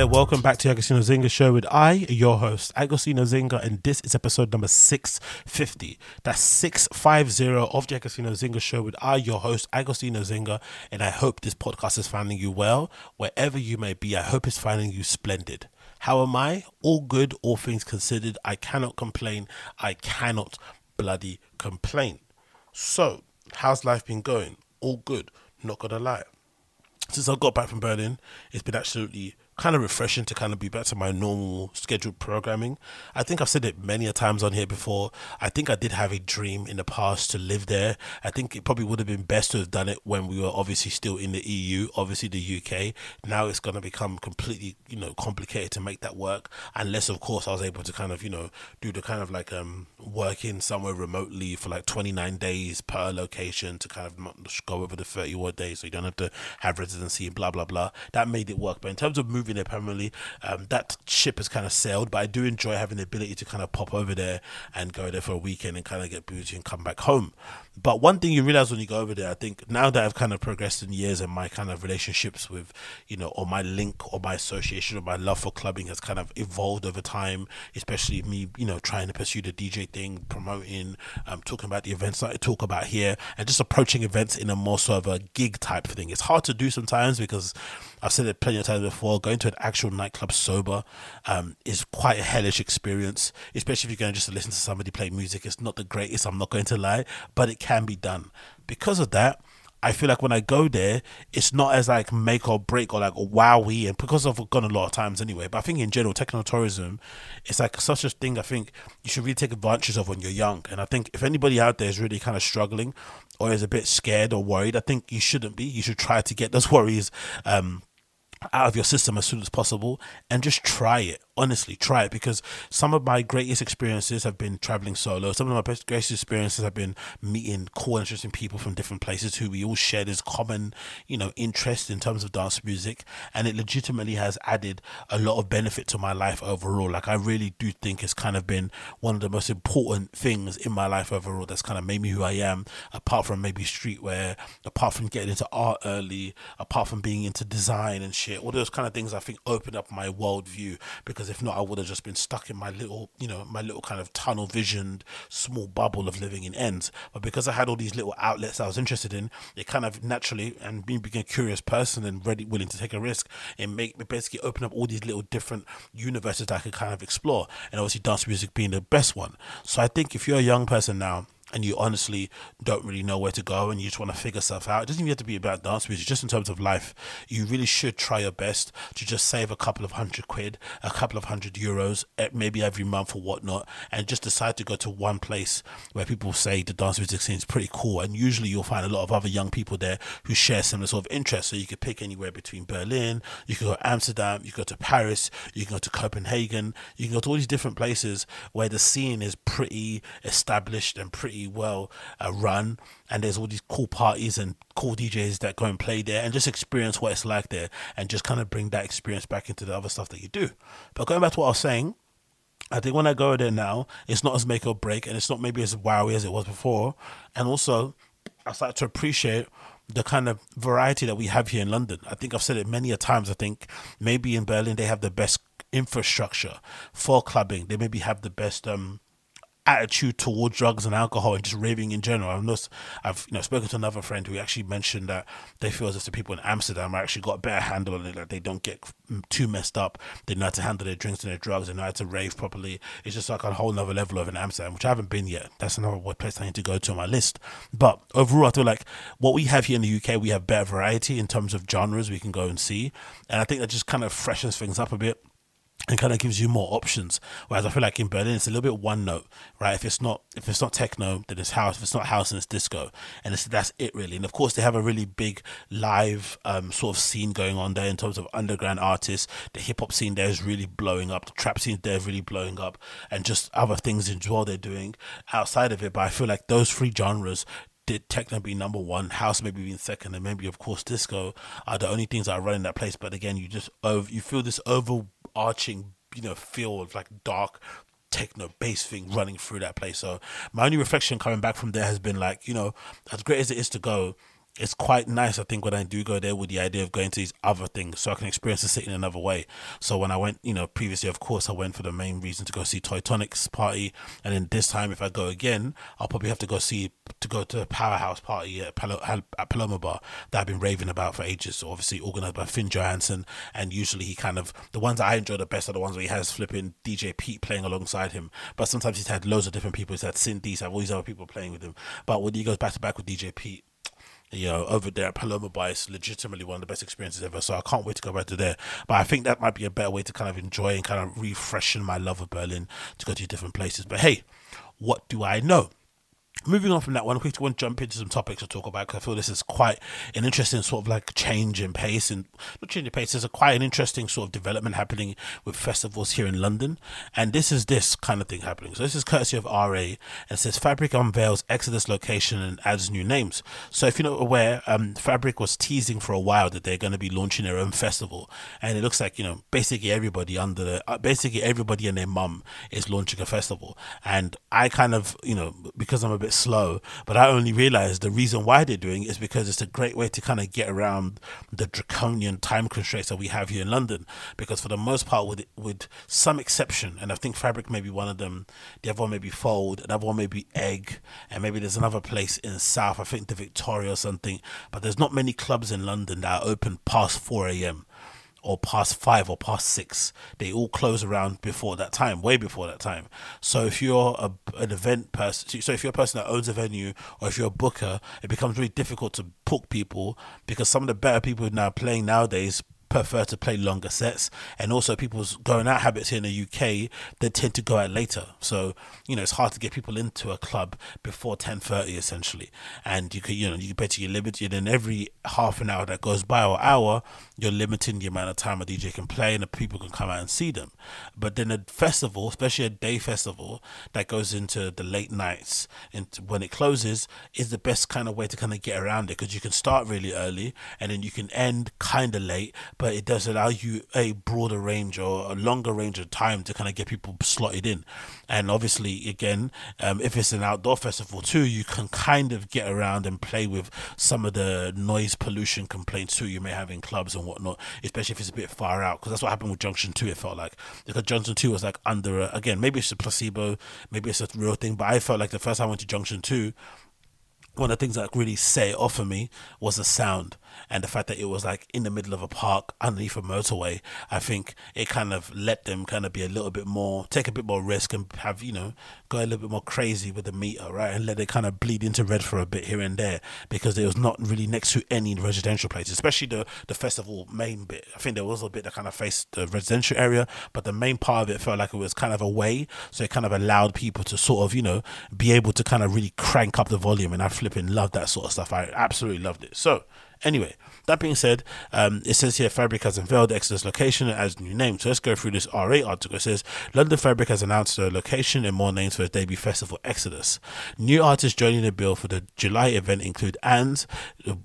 there, welcome back to Agostinho Zinga show with I, your host, Agostinho Zinga, and this is episode number 650. That's 650 of the Agostinho Zinga show with I, your host, Agostinho Zinga, and I hope this podcast is finding you well. Wherever you may be, I hope it's finding you splendid. How am I? All good, all things considered. I cannot complain. I cannot bloody complain. So, how's life been going? All good, not gonna lie since I got back from Berlin, it's been absolutely kind of refreshing to kind of be back to my normal scheduled programming. I think I've said it many a times on here before. I think I did have a dream in the past to live there. I think it probably would have been best to have done it when we were obviously still in the EU, obviously the UK. Now it's going to become completely, you know, complicated to make that work unless of course I was able to kind of, you know, do the kind of like um working somewhere remotely for like 29 days per location to kind of go over the 30 odd days so you don't have to have residency and blah blah blah. That made it work. But in terms of moving there permanently, um, that ship has kind of sailed. But I do enjoy having the ability to kind of pop over there and go there for a weekend and kind of get booty and come back home. But one thing you realize when you go over there, I think now that I've kind of progressed in years and my kind of relationships with, you know, or my link or my association or my love for clubbing has kind of evolved over time, especially me, you know, trying to pursue the DJ thing, promoting, um, talking about the events that I talk about here, and just approaching events in a more sort of a gig type thing. It's hard to do sometimes because I've said it plenty of times before. Going to an actual nightclub sober um, is quite a hellish experience, especially if you're going to just listen to somebody play music. It's not the greatest. I'm not going to lie, but it can be done. Because of that, I feel like when I go there, it's not as like make or break or like wowie, and because I've gone a lot of times anyway. But I think in general, techno tourism, it's like such a thing. I think you should really take advantage of when you're young. And I think if anybody out there is really kind of struggling or is a bit scared or worried, I think you shouldn't be. You should try to get those worries um, out of your system as soon as possible and just try it honestly try it because some of my greatest experiences have been traveling solo. Some of my best greatest experiences have been meeting cool interesting people from different places who we all share this common you know interest in terms of dance music. And it legitimately has added a lot of benefit to my life overall. Like i really do think it's kind of been one of the most important things in my life overall that's kind of made me who i am apart from maybe streetwear apart from getting into art early apart from being into design and shit. All those kind of things i think opened up my worldview because if not i would have just been stuck in my little you know my little kind of tunnel visioned small bubble of living in ends. But because i had all these little outlets i was interested in it kind of naturally and me being a curious person and ready willing to take a risk it make me basically open up all these little different universes that i could kind of explore. And obviously dance music being the best one. So i think if you're a young person now and you honestly don't really know where to go and you just want to figure stuff out. It doesn't even have to be about dance music, just in terms of life. You really should try your best to just save a couple of hundred quid, a couple of hundred euros, eh, maybe every month or whatnot, and just decide to go to one place where people say the dance music scene is pretty cool. And usually you'll find a lot of other young people there who share similar sort of interests. So you could pick anywhere between Berlin, you could go to Amsterdam, you could go to Paris, you can go to Copenhagen, you can go to all these different places where the scene is pretty established and pretty well uh, run and there's all these cool parties and cool DJs that go and play there and just experience what it's like there and just kind of bring that experience back into the other stuff that you do. But going back to what I was saying, I think when I go there now, it's not as make or break and it's not maybe as wowy as it was before. And also, I start to appreciate the kind of variety that we have here in London. I think I've said it many a times. I think maybe in Berlin they have the best infrastructure for clubbing. They maybe have the best um attitude toward drugs and alcohol and just raving in general. I've noticed, I've you know spoken to another friend who actually mentioned that they feel as if the people in Amsterdam are actually got a better handle on it. Like they don't get too messed up. They know how to handle their drinks and their drugs. They know how to rave properly. It's just like a whole nother level of in Amsterdam, which I haven't been yet. That's another place I need to go to on my list. But overall, I feel like what we have here in the UK, we have better variety in terms of genres we can go and see, and I think that just kind of freshens things up a bit and kind of gives you more options. Whereas I feel like in Berlin it's a little bit one note, right? If it's not if it's not techno, then it's house. If it's not house, then it's disco, and it's, that's it really. And of course they have a really big live um, sort of scene going on there in terms of underground artists. The hip hop scene there is really blowing up. The trap scene there is really blowing up, and just other things as well they're doing outside of it. But I feel like those three genres did techno be number one, house maybe being second, and maybe of course disco are the only things that are running that place. But again, you just over, you feel this overarching you know feel of like dark techno bass thing running through that place. So my only reflection coming back from there has been like you know as great as it is to go, it's quite nice, I think, when I do go there with the idea of going to these other things so I can experience the city in another way. So when I went, you know, previously, of course, I went for the main reason to go see Toy Tonic's party. And then this time, if I go again, I'll probably have to go see, to go to a powerhouse party at, Pal- at Paloma Bar that I've been raving about for ages. So obviously organized by Finn Johannsen. And usually he kind of, the ones I enjoy the best are the ones where he has flipping DJ Pete playing alongside him. But sometimes he's had loads of different people. He's had Cindy's, had all these other people playing with him. But when he goes back to back with DJ Pete, you know, over there at Paloma Bar is legitimately one of the best experiences ever. So I can't wait to go back to there. But I think that might be a better way to kind of enjoy and kind of refreshen my love of Berlin to go to different places. But hey, what do I know? Moving on from that one, I quickly want to jump into some topics to talk about because I feel this is quite an interesting sort of like change in pace and not change in pace. There's a quite an interesting sort of development happening with festivals here in London, and this is this kind of thing happening. So this is courtesy of RA and says Fabric unveils Exodus location and adds new names. So if you're not aware, um, Fabric was teasing for a while that they're going to be launching their own festival, and it looks like you know basically everybody under the uh, basically everybody and their mum is launching a festival, and I kind of you know because I'm a bit slow, but I only realized the reason why they're doing it is because it's a great way to kind of get around the draconian time constraints that we have here in London. Because for the most part, with with some exception, and I think Fabric may be one of them, the other one may be Fold, another one may be Egg, and maybe there's another place in South, I think the Victoria or something. But there's not many clubs in London that are open past 4 a.m or past five or past six. They all close around before that time, way before that time. So if you're a, an event person, so if you're a person that owns a venue or if you're a booker, it becomes really difficult to book people because some of the better people now playing nowadays prefer to play longer sets. And also people's going out habits here in the UK they tend to go out later. So you know it's hard to get people into a club before 10:30 essentially. And you could you know you basically limit it in every half an hour that goes by or hour you're limiting the amount of time a DJ can play and the people can come out and see them. But then a festival especially a day festival that goes into the late nights and when it closes is the best kind of way to kind of get around it because you can start really early and then you can end kind of late but it does allow you a broader range or a longer range of time to kind of get people slotted in. And obviously, again, um, if it's an outdoor festival too, you can kind of get around and play with some of the noise pollution complaints too you may have in clubs and whatnot, especially if it's a bit far out. Because that's what happened with Junction 2, it felt like. Because Junction 2 was like under, a, again, maybe it's a placebo, maybe it's a real thing, but I felt like the first time I went to Junction 2, one of the things that really set it off for me was the sound and the fact that it was like in the middle of a park underneath a motorway, I think it kind of let them kind of be a little bit more, take a bit more risk and have, you know, go a little bit more crazy with the meter, right? And let it kind of bleed into red for a bit here and there because it was not really next to any residential places, especially the, the festival main bit. I think there was a bit that kind of faced the residential area, but the main part of it felt like it was kind of away. So it kind of allowed people to sort of, you know, be able to kind of really crank up the volume. And I flipping loved that sort of stuff. I absolutely loved it. So, Anyway, that being said, um, it says here Fabric has unveiled Exodus location and adds new name. So let's go through this RA article. It says London Fabric has announced a location and more names for its debut festival Exodus. New artists joining the bill for the July event include Anz.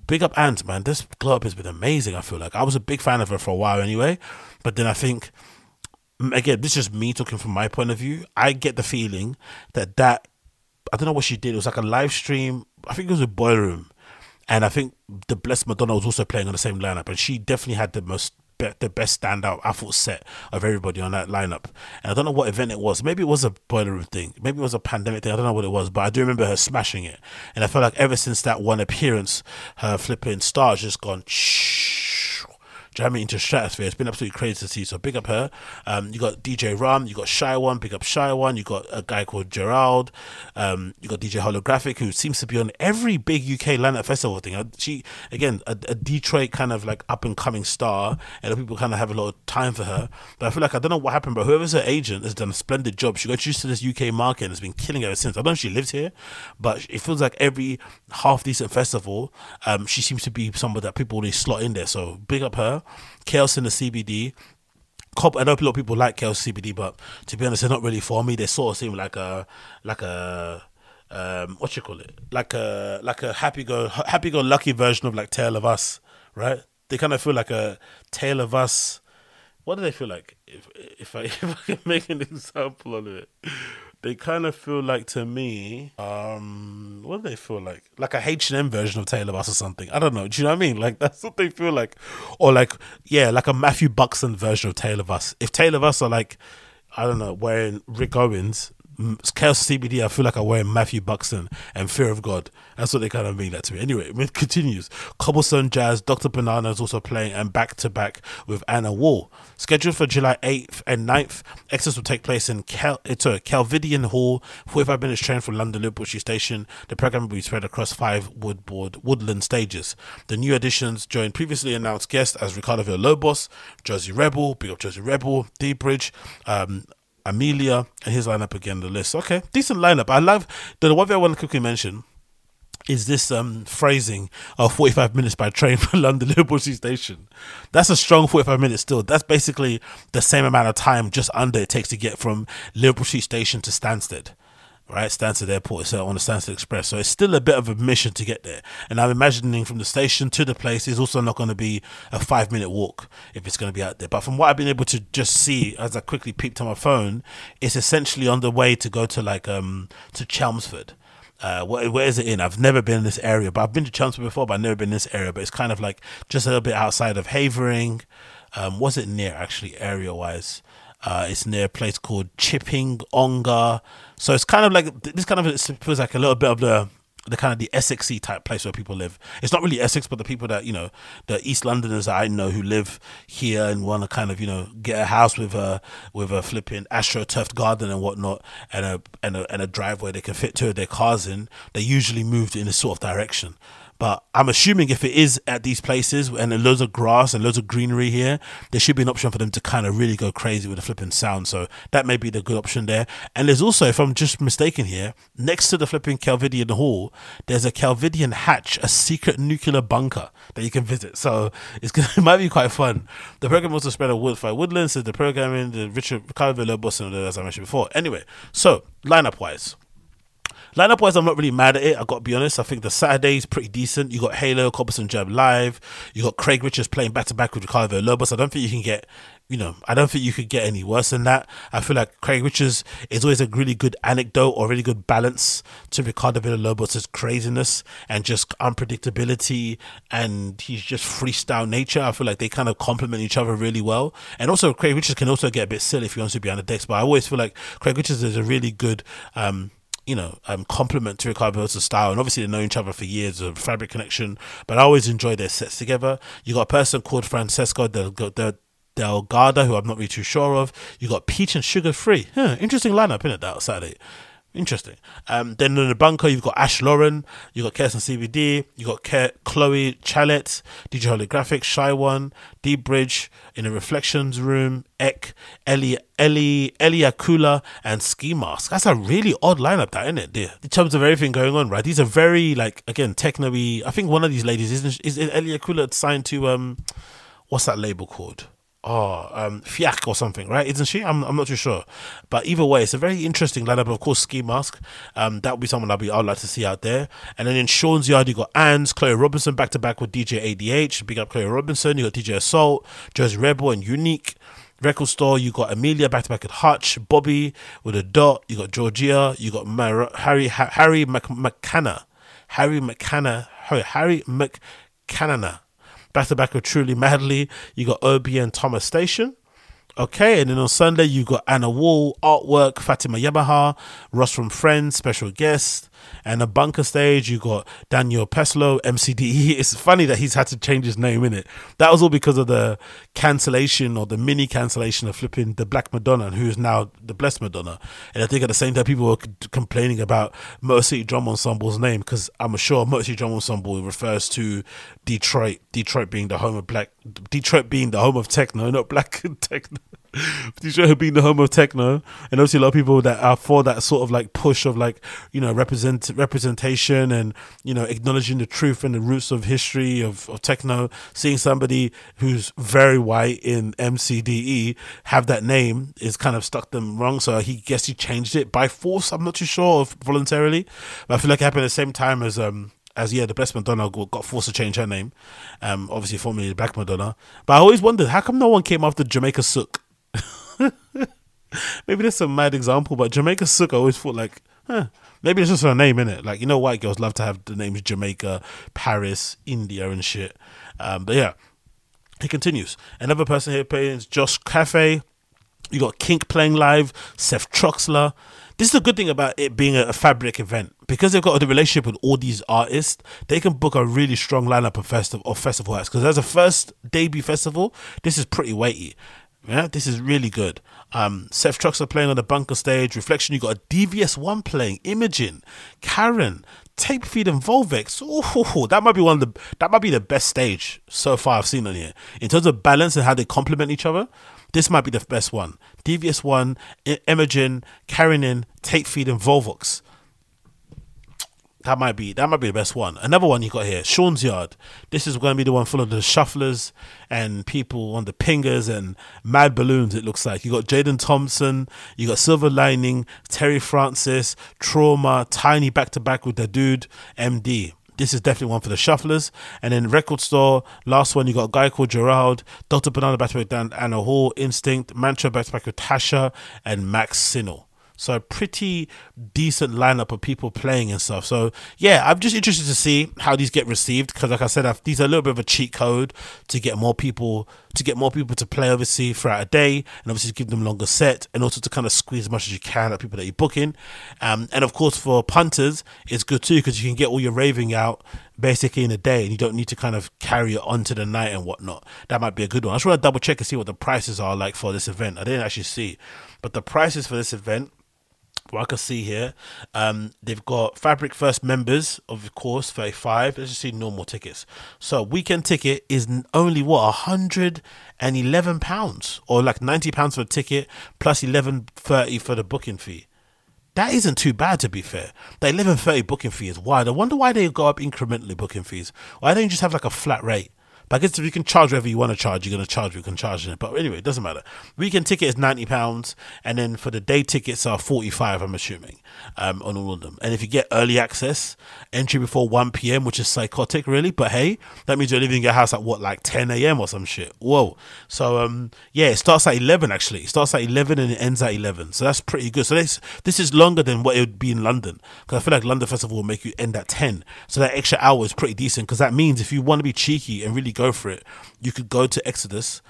Big up Anz, man. This club has been amazing. I feel like I was a big fan of her for a while anyway, but then I think again, this is just me talking from my point of view. I get the feeling that that I don't know what she did. It was like a live stream. I think it was a boiler room and I think the Blessed Madonna was also playing on the same lineup, and she definitely had the most be- the best standout I thought set of everybody on that lineup. And I don't know what event it was. Maybe it was a boiler room thing. Maybe it was a pandemic thing. I don't know what it was, but I do remember her smashing it. And I feel like ever since that one appearance, her flipping star's just gone. Shh jamming into stratosphere. It's been absolutely crazy to see. So big up her. Um, you got DJ Ram, you got Shy One, big up Shy One. You got a guy called Gerald. Um, you got DJ Holographic, who seems to be on every big UK lineup festival thing. She again a, a Detroit kind of like up and coming star, and people kind of have a lot of time for her. But I feel like I don't know what happened, but whoever's her agent has done a splendid job. She got used to this UK market and has been killing ever since. I don't know if she lives here, but it feels like every half decent festival, um, she seems to be somebody that people really slot in there. So big up her. Chaos in the CBD. I know a lot of people like Chaos CBD, but to be honest, they're not really for me. They sort of seem like a like a um what you call it like a like a happy go happy go lucky version of like Tale of Us, right? They kind of feel like a Tale of Us. What do they feel like? If if I if I can make an example of it, they kind of feel like to me, um, what do they feel like? Like a H and M version of Tale of Us or something. I don't know. Do you know what I mean? Like that's what they feel like, or like yeah, like a Matthew Buxton version of Tale of Us. If Tale of Us are like, I don't know, wearing Rick Owens, Chaos CBD, I feel like I'm wearing Matthew Buxton and Fear of God. That's what they kind of mean that to me. Anyway, it continues. Cobblestone Jazz, Dr. Banana is also playing and back to back with Anna Wall. Scheduled for July 8th and 9th, Excess will take place in Cal- it's a Kelvedon Hall, 45 minutes train from London Liverpool Station. The program will be spread across five woodboard woodland stages. The new additions join previously announced guests as Ricardo Villalobos, Josey Rebelle, Big Up Josey Rebelle, D Bridge, um, Amelia, and his lineup again, the list. Okay, decent lineup. I love the one thing I want to quickly mention is this um, phrasing of 45 minutes by train from London Liverpool Street Station. That's a strong 45 minutes still. That's basically the same amount of time, just under it takes to get from Liverpool Street Station to Stansted right? Stansted Airport, so on the Stansted Express. So it's still a bit of a mission to get there. And I'm imagining from the station to the place is also not going to be a five minute walk if it's going to be out there. But from what I've been able to just see as I quickly peeped on my phone, it's essentially on the way to go to like um to Chelmsford. Uh, where, where is it in? I've never been in this area, but I've been to Chelmsford before, but I've never been in this area. But it's kind of like just a little bit outside of Havering. Um, was it near actually area wise? Uh, it's near a place called Chipping Ongar. So it's kind of like this kind of feels like a little bit of the the kind of the Essexy type place where people live. It's not really Essex, but the people that you know, the East Londoners I know who live here and want to kind of you know get a house with a with a flipping astroturfed garden and whatnot, and a and a and a driveway they can fit two of their cars in. They usually moved in this sort of direction. But I'm assuming if it is at these places and there's loads of grass and loads of greenery here, there should be an option for them to kind of really go crazy with the flipping sound. So that may be the good option there. And there's also, if I'm just mistaken here, next to the flipping Kelvedon Hall, there's a Kelvedon Hatch, a secret nuclear bunker that you can visit. So it's gonna, it might be quite fun. The program also spread on Woodfire Woodlands, so the programming, the Richard Ricardo Villalobos, as I mentioned before. Anyway, so lineup wise. Lineup wise, I'm not really mad at it. I got to be honest. I think the Saturday is pretty decent. You got Halo, Cobblestone Jazz live. You got Craig Richards playing back to back with Ricardo Lobos. I don't think you can get, you know, I don't think you could get any worse than that. I feel like Craig Richards is always a really good anecdote or really good balance to Ricardo Villalobos' craziness and just unpredictability and he's just freestyle nature. I feel like they kind of complement each other really well. And also Craig Richards can also get a bit silly if he wants to be on the decks, but I always feel like Craig Richards is a really good um you know, um, compliment to Ricardo style. And obviously, they've known each other for years, a fabric connection. But I always enjoy their sets together. You got a person called Francesco Del, Del, Delgado, who I'm not really too sure of. You got Peach and Sugar Free. Huh, interesting lineup, isn't it, that Saturday? Interesting. Um, then in the bunker, you've got Ash Lauren, you've got Kirsten CBD, you've got Ke- Chloé Caillet, DJ Holographic, Shy One, dBridge, in the Reflections Room, Ek, Ellie, Ellie, Eliakula, and Skee Mask. That's a really odd lineup, that isn't it? Dear? In terms of everything going on, right? These are very like again techno I think one of these ladies isn't is Eliakula signed to um, what's that label called? Oh, um, Fiac or something, right? Isn't she? I'm, I'm not too sure. But either way, it's a very interesting lineup. Of course, Skee Mask. Um, that would be someone I'd, be, I'd like to see out there. And then in Sean's yard, you got Anz, Chloe Robinson back to back with DJ ADH. Big up Chloe Robinson. You got DJ Assault, Josey Rebelle, and Unique. Record store, you got Amelia back to back with Hutch, Bobby with a dot, you got Georgia, you got Mar- Harry ha- Harry Mc- McCanna, Harry McCanna, Harry, Harry McCanna back to back with Truly Madly. You got Obi and Thomas Station. Okay, and then on Sunday you got Anna Wall, artwork, Fatima Yamaha, Ross from Friends, special guest, and a bunker stage. You got Daniel Peslo, MCDE. It's funny that he's had to change his name in it. That was all because of the cancellation or the mini cancellation of flipping the Black Madonna, who is now the Blessed Madonna. And I think at the same time people were complaining about Motor City Drum Ensemble's name because I'm sure Motor City Drum Ensemble refers to Detroit. Detroit being the home of black. Detroit being the home of techno, not black techno. Detroit being the home of techno, and obviously a lot of people that are for that sort of like push of like you know represent representation and you know acknowledging the truth and the roots of history of, of techno. Seeing somebody who's very white in MCDE have that name is kind of stuck them wrong. So he guess he changed it by force. I'm not too sure if voluntarily, but I feel like it happened at the same time as um as yeah, the best Madonna got forced to change her name, um, obviously formerly Black Madonna. But I always wondered how come no one came after Jamaica Suk. maybe that's a mad example, but Jamaica Suk, I always thought like, huh, maybe it's just her name in it. Like you know, white girls love to have the names Jamaica, Paris, India, and shit. Um, but yeah, he continues. Another person here playing is Josh Caffe. You got Kink playing live, Seth Troxler. This is the good thing about it being a, a fabric event because they've got the relationship with all these artists. They can book a really strong lineup of festival of festival acts. Because as a first debut festival, this is pretty weighty. Yeah, this is really good. Um, Seth Troxler playing on the bunker stage. Reflection, you got a DVS one playing. Imogen, Karenn, Tape Feed, and Volvox. That might be one of the that might be the best stage so far I've seen on here in terms of balance and how they complement each other. This might be the best one. Devious one, Imogen, Karenn, in Tape Feed, and Volvox. That might be that might be the best one. Another one you got here, Sean's Yard. This is going to be the one full of the shufflers and people on the pingers and mad balloons. It looks like you got Jaden Thompson, you got Silver Lining, Terry Francis, Trauma, Tiny back to back with the dude MD. This is definitely one for the shufflers. And then record store, last one you got a guy called Gerald, Dr. Banana back to back with Anna Wall, Instinct, Mantra back to back with Tasha, and Max Sinnel. So pretty decent lineup of people playing and stuff. So yeah, I'm just interested to see how these get received because, like I said, I've, these are a little bit of a cheat code to get more people to get more people to play obviously throughout a day, and obviously give them longer set, and also to kind of squeeze as much as you can at people that you're booking. Um, and of course for punters, it's good too because you can get all your raving out basically in a day and you don't need to kind of carry it on to the night and whatnot. That might be a good one. I just want to double check and see what the prices are like for this event. I didn't actually see, but the prices for this event what I can see here, um, they've got Fabric First members, of course, 35. Let's just see normal tickets. So weekend ticket is only what, 111 pounds or like 90 pounds for a ticket plus 11.30 for the booking fee. That isn't too bad to be fair. The 11.30 booking fee is wild. I wonder why they go up incrementally booking fees. Why don't you just have like a flat rate? But I guess if you can charge whatever you want to charge, you're going to charge, you can charge it. But anyway, it doesn't matter. Weekend ticket is £90, and then for the day tickets are 45 I'm assuming, um, on all of them. And if you get early access, entry before 1 p.m., which is psychotic, really. But hey, that means you're leaving your house at what, like 10 a.m. or some shit. Whoa. So, um, yeah, it starts at 11 actually. It starts at 11 and it ends at 11. So that's pretty good. So this, this is longer than what it would be in London. Because I feel like London Festival will make you end at 10. So that extra hour is pretty decent because that means if you want to be cheeky and really go for it, you could go to Exodus,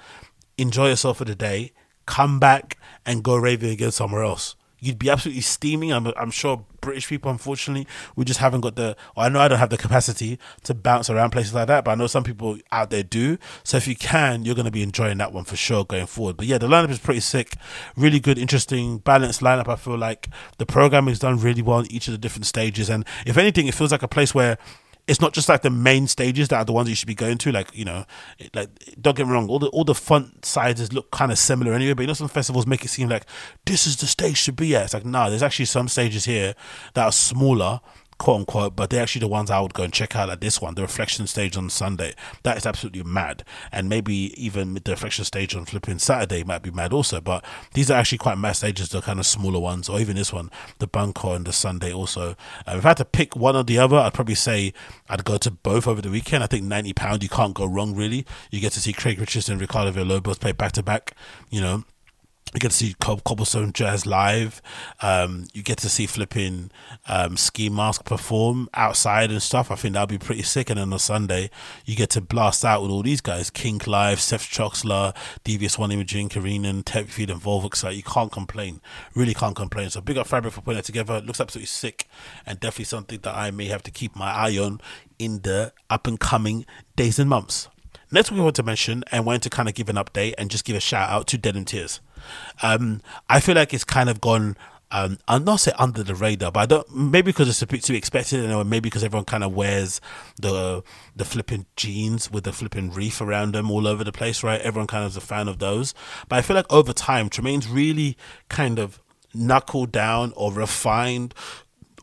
enjoy yourself for the day, come back and go raving again somewhere else. You'd be absolutely steaming. I'm, I'm sure British people, unfortunately, we just haven't got the. I know I don't have the capacity to bounce around places like that, but I know some people out there do. So if you can, you're going to be enjoying that one for sure going forward. But yeah, the lineup is pretty sick. Really good, interesting, balanced lineup. I feel like the programming is done really well in each of the different stages, and if anything, it feels like a place where it's not just like the main stages that are the ones you should be going to. Like you know, like don't get me wrong, all the all the front sizes look kind of similar anyway. But you know, some festivals make it seem like this is the stage to be at. It's like nah, there's actually some stages here that are smaller. Quote unquote, but they're actually the ones I would go and check out. Like this one, the reflection stage on Sunday, that is absolutely mad, and maybe even the reflection stage on flipping Saturday might be mad also. But these are actually quite mad stages, the kind of smaller ones, or even this one, the bunker and the Sunday also. Uh, if I had to pick one or the other, I'd probably say I'd go to both over the weekend. I think ninety pound, you can't go wrong really. You get to see Craig Richardson and Ricardo Villalobos play back to back. You know, you get to see Cobblestone Jazz live. Um, you get to see flipping um, Skee Mask perform outside and stuff. I think that'll be pretty sick. And then on Sunday, you get to blast out with all these guys: Kink Live, Seth Troxler, Devious One Imogen, Karenn, Tepfied, and Volvox. Like you can't complain. Really can't complain. So big up Fabric for putting it together. It looks absolutely sick, and definitely something that I may have to keep my eye on in the up and coming days and months. Next, we want to mention and want to kind of give an update and just give a shout out to Denim Tears. Um, I feel like it's kind of gone. Um, I'm not say under the radar, but I don't. Maybe because it's a bit too expected, or maybe because everyone kind of wears the the flipping jeans with the flipping reef around them all over the place, right? Everyone kind of is a fan of those. But I feel like over time, Tremaine's really kind of knuckled down or refined,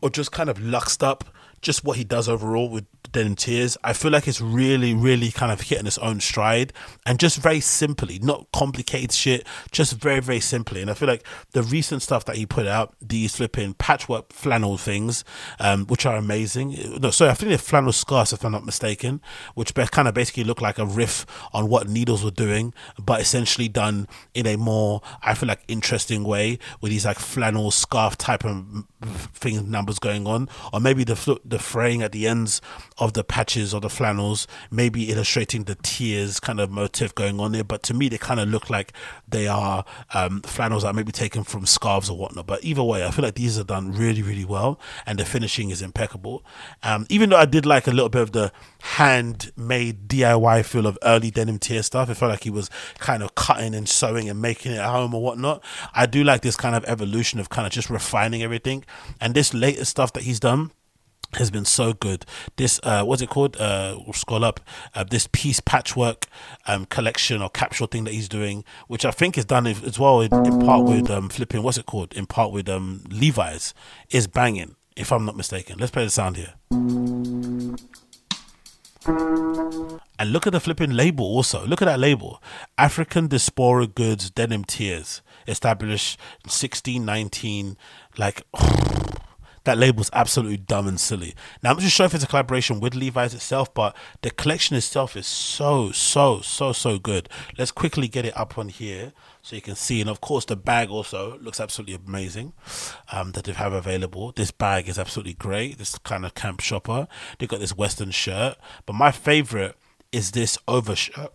or just kind of luxed up just what he does overall with Denim Tears. I feel like it's really, really kind of hitting its own stride and just very simply, not complicated shit, just very, very simply. And I feel like the recent stuff that he put out, these flipping patchwork flannel things, um, which are amazing. No, sorry, I think they're flannel scarves, if I'm not mistaken, which kind of basically look like a riff on what Needles were doing, but essentially done in a more, I feel like, interesting way with these like flannel scarf type of thing numbers going on, or maybe the the fraying at the ends of the patches or the flannels, maybe illustrating the tears kind of motif going on there. But to me, they kind of look like they are um, flannels that may be taken from scarves or whatnot. But either way, I feel like these are done really, really well, and the finishing is impeccable. Um, even though I did like a little bit of the handmade DIY feel of early denim tear stuff, it felt like he was kind of cutting and sewing and making it at home or whatnot. I do like this kind of evolution of kind of just refining everything, and this latest stuff that he's done has been so good. This uh, what's it called? Uh, scroll up. Uh, this peace patchwork um, collection or capsule thing that he's doing, which I think is done as well in, in part with um, flipping. What's it called? In part with um, Levi's is banging. If I'm not mistaken, let's play the sound here. And look at the flipping label also. Look at that label. African Diaspora Goods Denim Tears. Established 1619. Like oh, that label's absolutely dumb and silly. Now I'm just sure if it's a collaboration with Levi's itself, but the collection itself is so, so, so, so good. Let's quickly get it up on here so you can see. And of course, the bag also looks absolutely amazing um, that they have available. This bag is absolutely great. This kind of camp shopper. They've got this Western shirt, but my favorite is this overshirt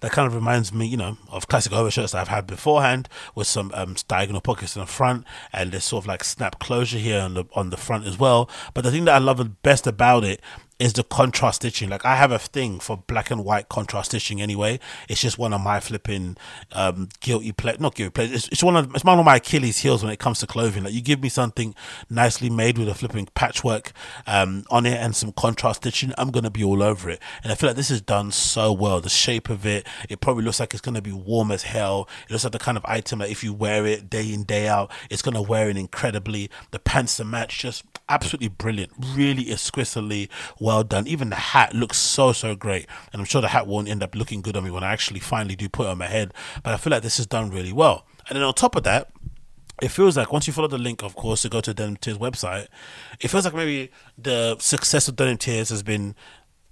that kind of reminds me, you know, of classic overshirts that I've had beforehand with some um, diagonal pockets in the front and this sort of like snap closure here on the on the front as well. But the thing that I love the best about it is the contrast stitching. Like I have a thing for black and white contrast stitching anyway. It's just one of my flipping um, guilty pleasure. Not guilty pleasure. It's, it's one of it's one of my Achilles heels when it comes to clothing. Like you give me something nicely made with a flipping patchwork um, on it and some contrast stitching, I'm gonna be all over it. And I feel like this is done so well. The shape of it, it probably looks like it's gonna be warm as hell. It looks like the kind of item that if you wear it day in day out, it's gonna wear it incredibly. The pants to match, just absolutely brilliant. Really exquisitely well done. Even the hat looks so so great, and I'm sure the hat won't end up looking good on me when I actually finally do put it on my head. But I feel like this is done really well. And then on top of that, it feels like once you follow the link, of course, to go to Denim Tears website, it feels like maybe the success of Denim Tears has been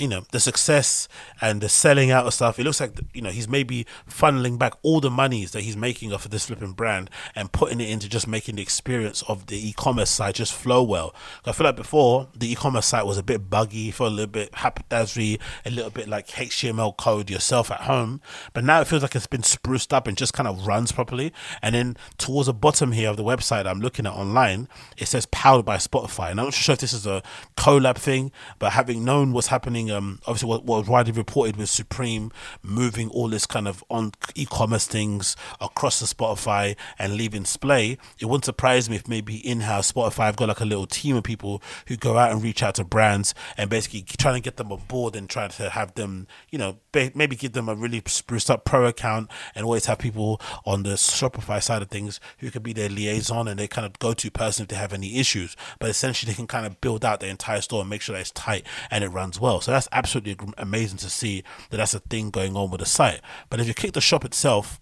you know the success and the selling out of stuff it looks like you know he's maybe funneling back all the monies that he's making off of this flipping brand and putting it into just making the experience of the e-commerce site just flow well. I feel like before the e-commerce site was a bit buggy for a little bit haphazardly a little bit like html code yourself at home. But now it feels like it's been spruced up and just kind of runs properly. And then towards the bottom here of the website i'm looking at online it says powered by shopify. And i'm not sure if this is a collab thing but having known what's happening um, obviously what, what was widely reported was Supreme moving all this kind of on e-commerce things across the Shopify and leaving Splay, it wouldn't surprise me if maybe in-house Shopify have got like a little team of people who go out and reach out to brands and basically trying to get them on board and trying to have them, you know, maybe give them a really spruced up pro account and always have people on the Shopify side of things who could be their liaison and they kind of go to person if they have any issues. But essentially, they can kind of build out the entire store and make sure that it's tight and it runs well. So that's absolutely amazing to see that that's a thing going on with the site. But if you click the shop itself,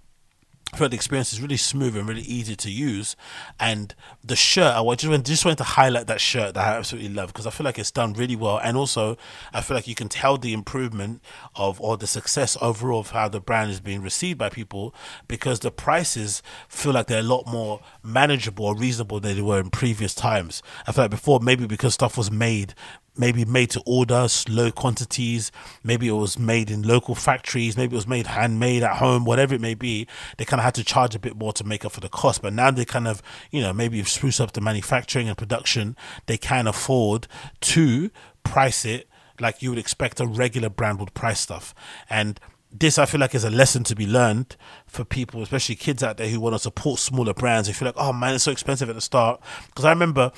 I feel like the experience is really smooth and really easy to use. And the shirt, I just just wanted to highlight that shirt that I absolutely love because I feel like it's done really well. And also, I feel like you can tell the improvement of or the success overall of how the brand is being received by people because the prices feel like they're a lot more manageable or reasonable than they were in previous times. I feel like before, maybe because stuff was made maybe made to order, low quantities. Maybe it was made in local factories. Maybe it was made handmade at home, whatever it may be. They kind of had to charge a bit more to make up for the cost. But now they kind of, you know, maybe spruce up the manufacturing and production. They can afford to price it like you would expect a regular brand would price stuff. And this I feel like is a lesson to be learned for people, especially kids out there who want to support smaller brands. They feel like, oh man, it's so expensive at the start. Because I remember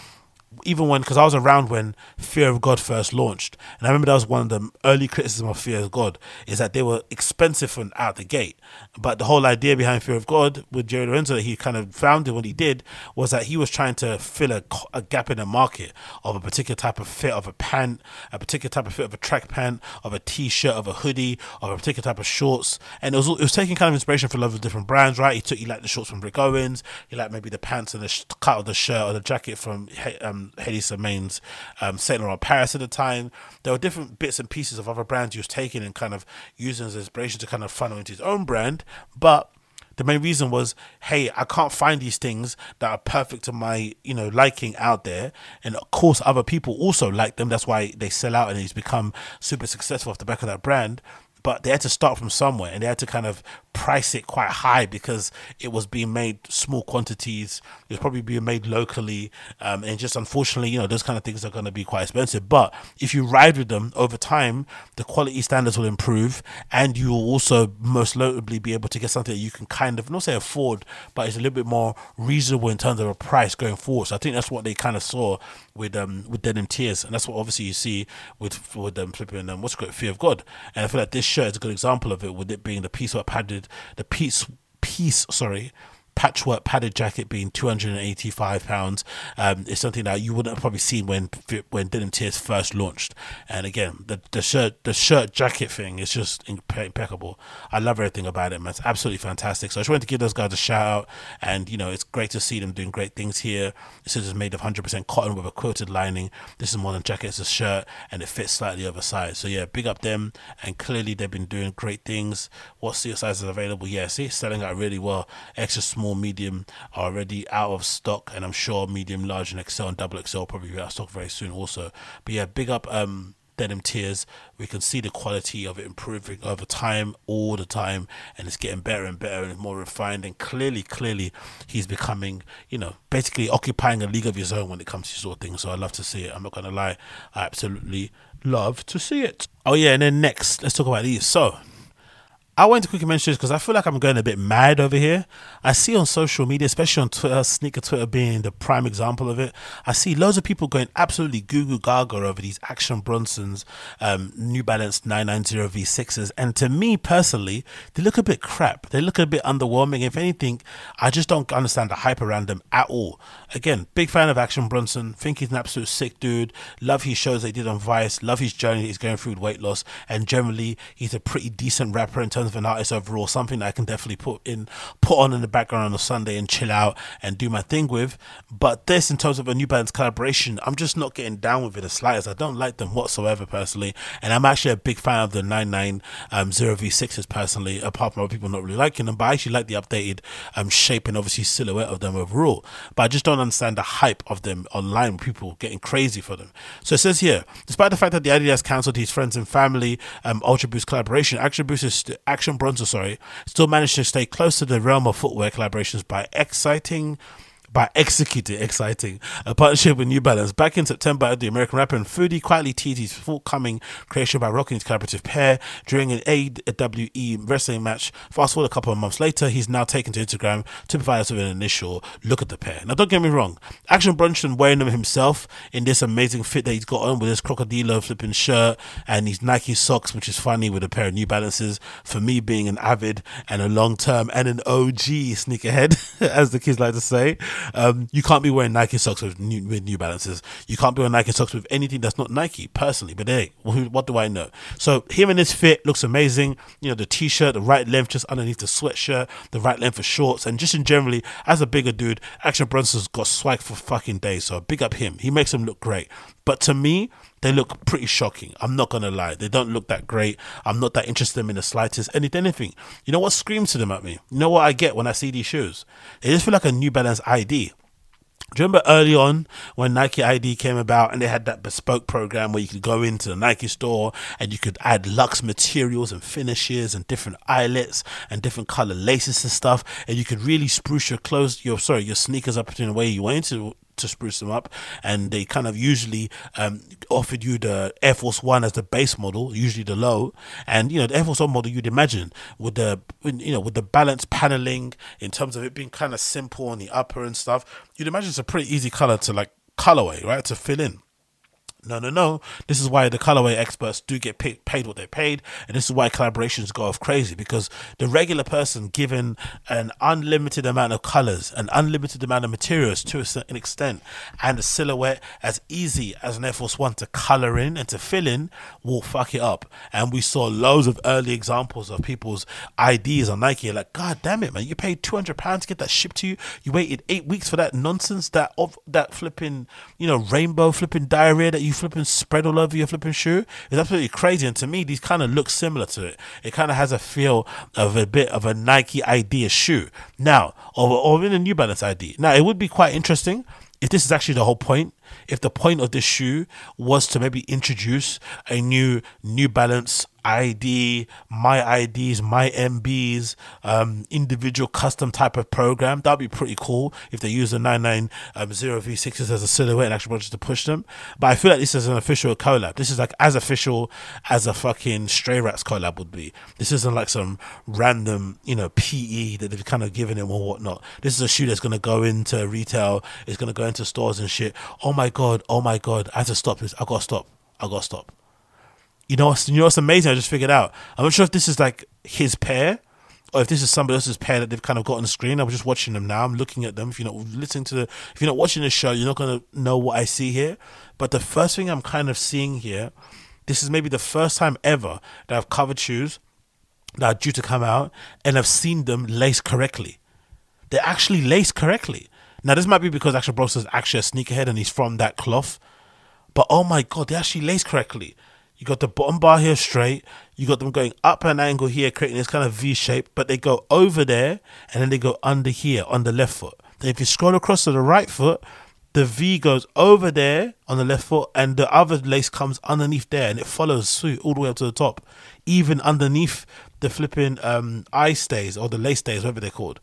even when because I was around when Fear of God first launched, and I remember that was one of the early criticism of Fear of God is that they were expensive from out the gate. But the whole idea behind Fear of God with Jerry Lorenzo that he kind of founded when he did was that he was trying to fill a, a gap in the market of a particular type of fit of a pant, a particular type of fit of a track pant, of a t-shirt, of a hoodie, of a particular type of shorts, and it was it was taking kind of inspiration from a lot of different brands. Right, he took he liked the shorts from Rick Owens, he liked maybe the pants and the cut of the shirt or the jacket from um, um, Hedi Slimane's um, Saint Laurent Paris at the time. There were different bits and pieces of other brands he was taking and kind of using as inspiration to kind of funnel into his own brand. But the main reason was, hey, I can't find these things that are perfect to my, you know, liking out there. And of course, other people also like them. That's why they sell out and he's become super successful off the back of that brand but they had to start from somewhere and they had to kind of price it quite high because it was being made small quantities. It was probably being made locally. Um, and just unfortunately you know those kind of things are going to be quite expensive. But if you ride with them over time the quality standards will improve and you will also most notably be able to get something that you can kind of not say afford but it's a little bit more reasonable in terms of a price going forward. So i think that's what they kind of saw with um with denim tears. And that's what obviously you see with with them flipping um what's great fear of god. And i feel like this shirt is a good example of it, with it being the peace of padded the peace peace sorry patchwork padded jacket being 285 pounds um, is something that you wouldn't have probably seen when when Denim Tears first launched. And again, the the shirt the shirt jacket thing is just impeccable. I love everything about it, man. It's absolutely fantastic. So I just wanted to give those guys a shout out, and you know it's great to see them doing great things here. This is made of 100% cotton with a quilted lining. This is more than jacket; it's a shirt, and it fits slightly oversized. So yeah, big up them, and clearly they've been doing great things. What seal sizes available? Yeah, see, selling out really well. Extra small small, medium are already out of stock, and I'm sure medium, large, and XL and double XL probably be out of stock very soon also. But yeah, big up um, denim tears. We can see the quality of it improving over time, all the time, and it's getting better and better and more refined. And clearly, clearly, he's becoming, you know, basically occupying a league of his own when it comes to sort of things. So I love to see it. I'm not gonna lie, I absolutely love to see it. Oh yeah, and then next, let's talk about these. So I wanted to quickly mention this because I feel like I'm going a bit mad over here. I see on social media, especially on Twitter, sneaker Twitter being the prime example of it. I see loads of people going absolutely goo goo gaga over these Action Bronson's um, New Balance 990 V6s. And to me personally, they look a bit crap. They look a bit underwhelming. If anything, I just don't understand the hype around them at all. Again, big fan of Action Bronson. Think he's an absolute sick dude. Love his shows they did on Vice. Love his journey he's going through with weight loss. And generally, he's a pretty decent rapper in terms of an artist overall, something that I can definitely put in, put on in the background on a Sunday and chill out and do my thing with. But this, in terms of a New Balance collaboration, I'm just not getting down with it the slightest. I don't like them whatsoever personally, and I'm actually a big fan of the 990 um, V6s personally. Apart from other people not really liking them, but I actually like the updated um, shape and obviously silhouette of them overall. But I just don't understand the hype of them online. People getting crazy for them. So it says here, despite the fact that the Adidas cancelled his friends and family um, Ultra Boost collaboration, Action Boost is st- Action Bronson, sorry, still managed to stay close to the realm of footwear collaborations by exciting by executing exciting a partnership with New Balance. Back in September, the American rapper and Foodie quietly teased his forthcoming creation by rocking his collaborative pair during an AEW wrestling match. Fast forward a couple of months later, he's now taken to Instagram to provide us with an initial look at the pair. Now, don't get me wrong, Action Bronson wearing them himself in this amazing fit that he's got on with his crocodile flipping shirt and his Nike socks, which is funny with a pair of New Balances. For me, being an avid and a long term and an OG sneakerhead, as the kids like to say um, you can't be wearing Nike socks with new, with New Balances. You can't be wearing Nike socks with anything that's not Nike, personally. But hey, what do I know? So him in his fit looks amazing. You know, the t-shirt, the right length just underneath the sweatshirt, the right length for shorts, and just in generally, as a bigger dude, Action Bronson's got swag for fucking days. So big up him. He makes him look great. But to me, they look pretty shocking. I'm not gonna lie. They don't look that great. I'm not that interested in them in the slightest. And if anything, you know what screams to them at me? You know what I get when I see these shoes? They just feel like a New Balance ID. Do you remember early on when Nike ID came about and they had that bespoke program where you could go into the Nike store and you could add luxe materials and finishes and different eyelets and different color laces and stuff and you could really spruce your clothes your sorry your sneakers up in a way you wanted to to spruce them up and they kind of usually um, offered you the Air Force One as the base model, usually the low, and you know the Air Force One model you'd imagine with the you know with the balance paneling in terms of it being kind of simple on the upper and stuff, you'd imagine it's a pretty easy color to like colorway right to fill in. No, no, no. This is why the colorway experts do get paid, paid what they're paid, and this is why collaborations go off crazy because the regular person given an unlimited amount of colors, an unlimited amount of materials to a certain extent, and a silhouette as easy as an Air Force One to color in and to fill in will fuck it up. And we saw loads of early examples of people's IDs on Nike. Like, God damn it, man! You paid two hundred pounds to get that shipped to you. You waited eight weeks for that nonsense, that of that flipping, you know, rainbow flipping diarrhea that you you flipping spread all over your flipping shoe is absolutely crazy. And to me, these kind of look similar to it. It kind of has a feel of a bit of a Nike idea shoe. Now, or, or in a New Balance ID. Now, it would be quite interesting if this is actually the whole point, if the point of this shoe was to maybe introduce a new New Balance ID, my IDs, my MBs, um, individual custom type of program. That'd be pretty cool if they use the 990 um, V6s as a silhouette and actually wanted to push them. But I feel like this is an official collab. This is like as official as a fucking Stray Rats collab would be. This isn't like some random, you know, PE that they've kind of given him or whatnot. This is a shoe that's going to go into retail, it's going to go into stores and shit. Oh my God, oh my God, I have to stop this. I got to stop. I got to stop you know, you know what's amazing? I just figured out. I'm not sure if this is like his pair or if this is somebody else's pair that they've kind of got on the screen. I'm just watching them now. I'm looking at them. If you're not listening to the, if you're not watching the show, you're not gonna know what I see here. But the first thing I'm kind of seeing here, this is maybe the first time ever that I've covered shoes that are due to come out and I've seen them laced correctly. They're actually laced correctly. Now this might be because Action Bros is actually a sneakerhead and he's from that cloth. But oh my god, they actually laced correctly. You got the bottom bar here straight. You got them going up an angle here, creating this kind of V shape, but they go over there and then they go under here on the left foot. Then if you scroll across to the right foot, the V goes over there on the left foot, and the other lace comes underneath there, and it follows suit all the way up to the top, even underneath the flipping um, eye stays or the lace stays, whatever they're called.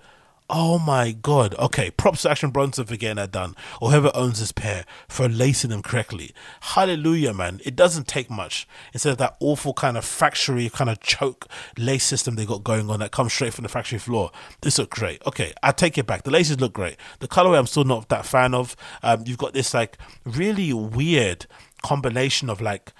Oh my god. Okay, props to Action Bronson for getting that done. Or whoever owns this pair for lacing them correctly. Hallelujah, man. It doesn't take much. Instead of that awful kind of factory kind of choke lace system they got going on that comes straight from the factory floor. This looks great. Okay, I take it back. The laces look great. The colorway I'm still not that fan of. Um, you've got this like really weird combination of like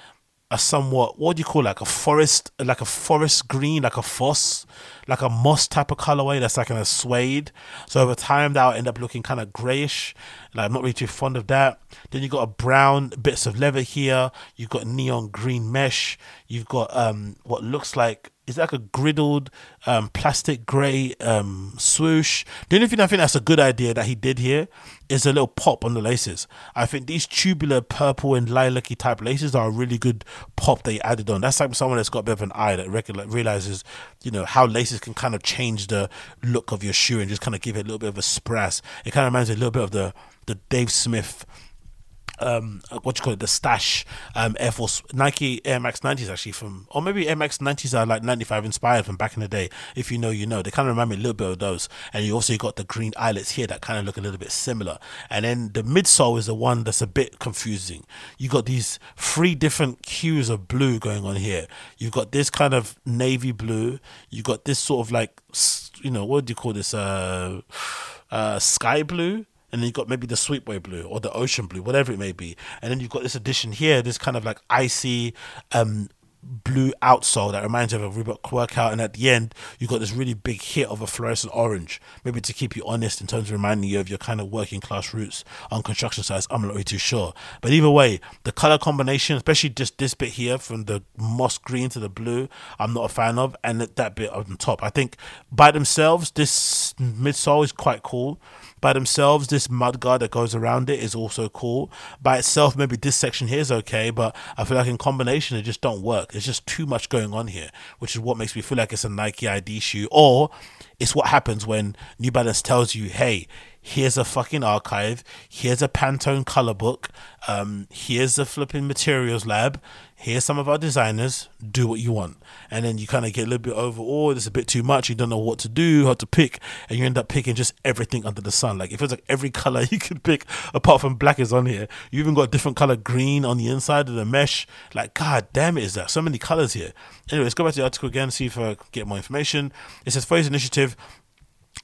a somewhat what do you call it? like a forest like a forest green like a foss like a moss type of colorway that's like in a suede. So over time that'll end up looking kind of grayish. Like i'm not really too fond of that. Then you got a brown bits of leather here. You've got neon green mesh. You've got um what looks like is like a griddled um, plastic grey um, swoosh. The only thing I think that's a good idea that he did here is a little pop on the laces. I think these tubular purple and lilac type laces are a really good pop they added on. That's like someone that's got a bit of an eye that regular, realizes, you know, how laces can kind of change the look of your shoe and just kind of give it a little bit of a spraz. It kind of reminds me a little bit of the the Dave Smith um what you call it the stash um air force nike air max 90s actually from or maybe air max 90s are like 95 inspired from back in the day if you know you know. They kind of remind me a little bit of those. And you also got the green eyelets here that kind of look a little bit similar. And then the midsole is the one that's a bit confusing. You got these three different hues of blue going on here. You've got this kind of navy blue. You got this sort of like you know what do you call this uh uh sky blue and then you've got maybe the sweetway blue or the ocean blue, whatever it may be. And then you've got this addition here, this kind of like icy, um, blue outsole that reminds you of a Reebok workout, and at the end you've got this really big hit of a fluorescent orange, maybe to keep you honest in terms of reminding you of your kind of working class roots on construction sites. I'm not really too sure, but either way, the color combination, especially just this bit here from the moss green to the blue, I'm not a fan of, and that bit on top, I think by themselves this midsole is quite cool by themselves, this mud guard that goes around it is also cool. By itself, maybe this section here is okay, but I feel like in combination, it just don't work. There's just too much going on here, which is what makes me feel like it's a Nike ID shoe, or it's what happens when New Balance tells you, hey, here's a fucking archive, here's a Pantone color book, um, here's a flipping materials lab, here's some of our designers, do what you want. And then you kind of get a little bit overawed, oh, it's a bit too much, you don't know what to do, how to pick, and you end up picking just everything under the sun. Like, it feels like every color you can pick, apart from black, is on here. You even got a different color green on the inside of the mesh. Like, god damn it, is that so many colors here? Anyway, let's go back to the article again, see if I get more information. It says, for his initiative,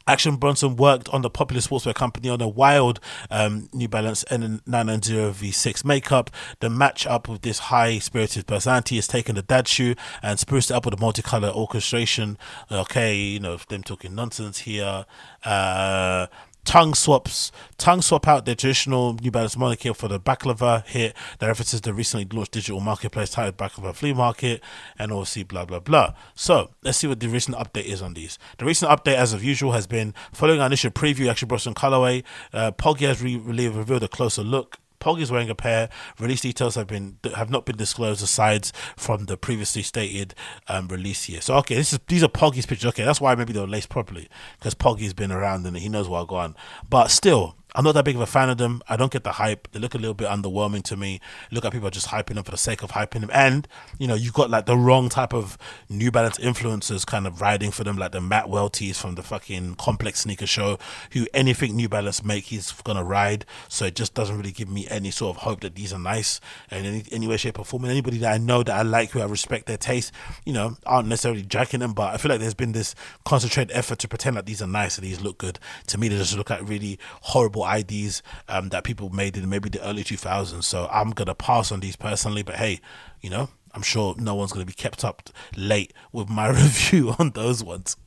Action Bronson worked on the popular sportswear company on a wild um, New Balance N990 V6 makeup. The match up with this high spirited personality is taken the dad shoe and spruced it up with a multicolor orchestration. Okay, you know, them talking nonsense here. Uh, tongue swaps tongue swap out their traditional New Balance moniker for the baklava hit. That references the recently launched digital marketplace titled baklava flea market and obviously blah blah blah. So let's see what the recent update is on these. The recent update as of usual has been following our initial preview actually brought some colorway uh, Poggy has re- revealed a closer look Pog is wearing a pair. Release details have been have not been disclosed aside from the previously stated um, release here. So okay, this is these are Poggy's pictures. Okay, that's why maybe they were laced properly because Poggy's been around and he knows what's going on. But still, I'm not that big of a fan of them. I don't get the hype. They look a little bit underwhelming to me. Look at people just hyping them for the sake of hyping them. And, you know, you've got like the wrong type of New Balance influencers kind of riding for them, like the Matt Welties from the fucking Complex Sneaker Show, who anything New Balance make, he's going to ride. So it just doesn't really give me any sort of hope that these are nice in any, any way, shape, or form. And anybody that I know that I like, who I respect their taste, you know, aren't necessarily jacking them. But I feel like there's been this concentrated effort to pretend that these are nice and these look good. To me, they just look like really horrible IDs um, that people made in maybe the early 2000s. So I'm gonna pass on these personally, but hey, you know, I'm sure no one's going to be kept up late with my review on those ones.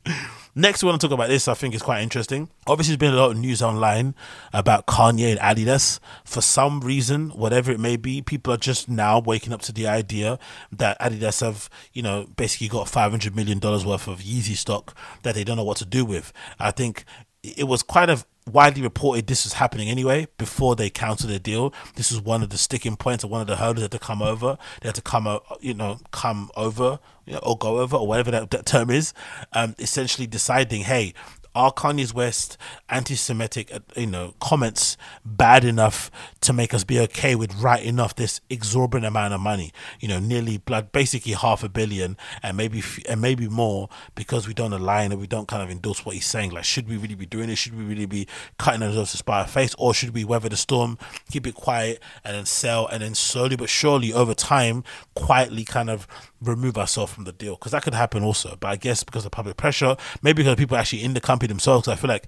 Next, we want to talk about this. I think is quite interesting. Obviously, there's been a lot of news online about Kanye and Adidas. For some reason, whatever it may be, people are just now waking up to the idea that Adidas have, you know, basically got 500 million dollars worth of Yeezy stock that they don't know what to do with. I think it was quite a widely reported this was happening anyway before they canceled the deal. This was one of the sticking points or one of the hurdles that to come over. They had to come, you know, come over you know, or go over or whatever that, that term is. Um, essentially deciding, hey, are Kanye's West anti-Semitic, uh, you know, comments bad enough to make us be okay with writing off this exorbitant amount of money? You know, nearly blood, basically half a billion, and maybe and maybe more because we don't align and we don't kind of endorse what he's saying. Like, should we really be doing this? Should we really be cutting ourselves to spite our face, or should we weather the storm, keep it quiet, and then sell, and then slowly but surely over time, quietly kind of remove ourselves from the deal because that could happen also. But I guess because of public pressure, maybe because people actually in the company themselves. I feel like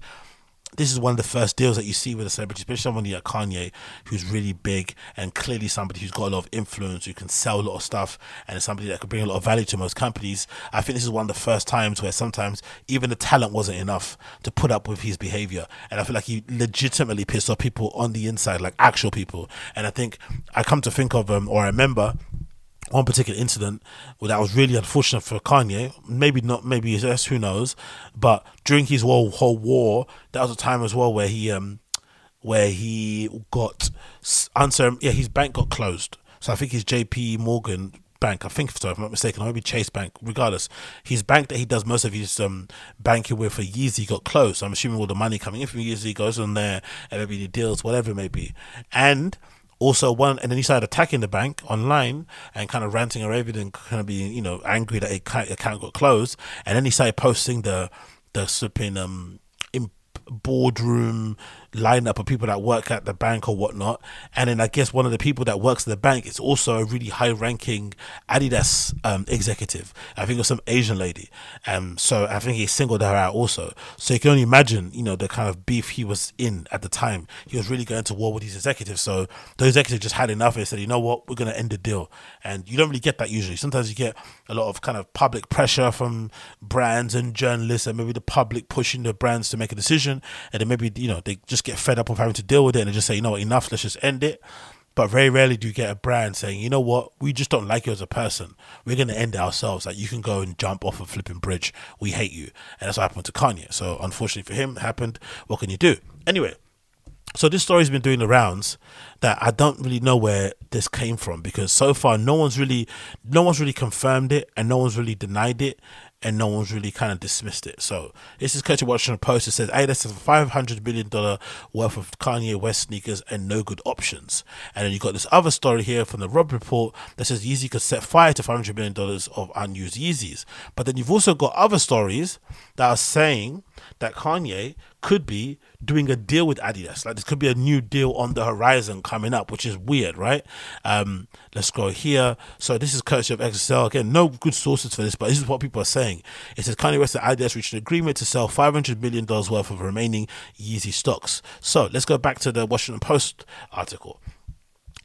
this is one of the first deals that you see with a celebrity, especially somebody like Kanye, who's really big and clearly somebody who's got a lot of influence, who can sell a lot of stuff, and somebody that could bring a lot of value to most companies. I think this is one of the first times where sometimes even the talent wasn't enough to put up with his behavior, and I feel like he legitimately pissed off people on the inside, like actual people. And I think I come to think of, um, or I remember one particular incident that was really unfortunate for Kanye. Maybe not, maybe yes, who knows? But during his whole whole war, that was a time as well where he um where he got answer. Yeah, his bank got closed. So I think his J.P. Morgan bank. I think so, if I'm not mistaken, or maybe Chase Bank. Regardless, his bank that he does most of his um, banking with for Yeezy got closed. So I'm assuming all the money coming in from Yeezy goes on there, and maybe the deals, whatever it may be, and also one and then he started attacking the bank online and kind of ranting or and kind of being you know angry that a account got closed. And then he started posting the the slipping um in boardroom lineup of people that work at the bank or whatnot. And then I guess one of the people that works at the bank is also a really high ranking Adidas um, executive. I think it was some Asian lady. Um, so I think he singled her out also. So you can only imagine, you know, the kind of beef he was in at the time. He was really going to war with these executives. So the executives just had enough and said, you know what, we're going to end the deal. And you don't really get that usually. Sometimes you get a lot of kind of public pressure from brands and journalists and maybe the public pushing the brands to make a decision. And then maybe, you know, they just get fed up of having to deal with it and just say, you know what, enough, let's just end it. But very rarely do you get a brand saying, you know what, we just don't like you as a person. We're going to end it ourselves. Like you can go and jump off a flipping bridge. We hate you. And that's what happened to Kanye. So unfortunately for him, happened. What can you do? Anyway, so this story's been doing the rounds that I don't really know where this came from because so far no one's really no one's really confirmed it and no one's really denied it and no one's really kind of dismissed it. So this is Coach watching a post that says, "Hey, that's a five hundred billion dollar worth of Kanye West sneakers and no good options." And then you got this other story here from the Robb Report that says Yeezy could set fire to five hundred billion dollars of unused Yeezys. But then you've also got other stories that are saying that Kanye could be doing a deal with Adidas. Like this could be a new deal on the horizon coming up, which is weird, right? Um, let's go here. So this is courtesy of XXL. Again, no good sources for this, but this is what people are saying. It says Kanye West and Adidas reached an agreement to sell $500 million worth of remaining Yeezy stocks. So let's go back to the Washington Post article.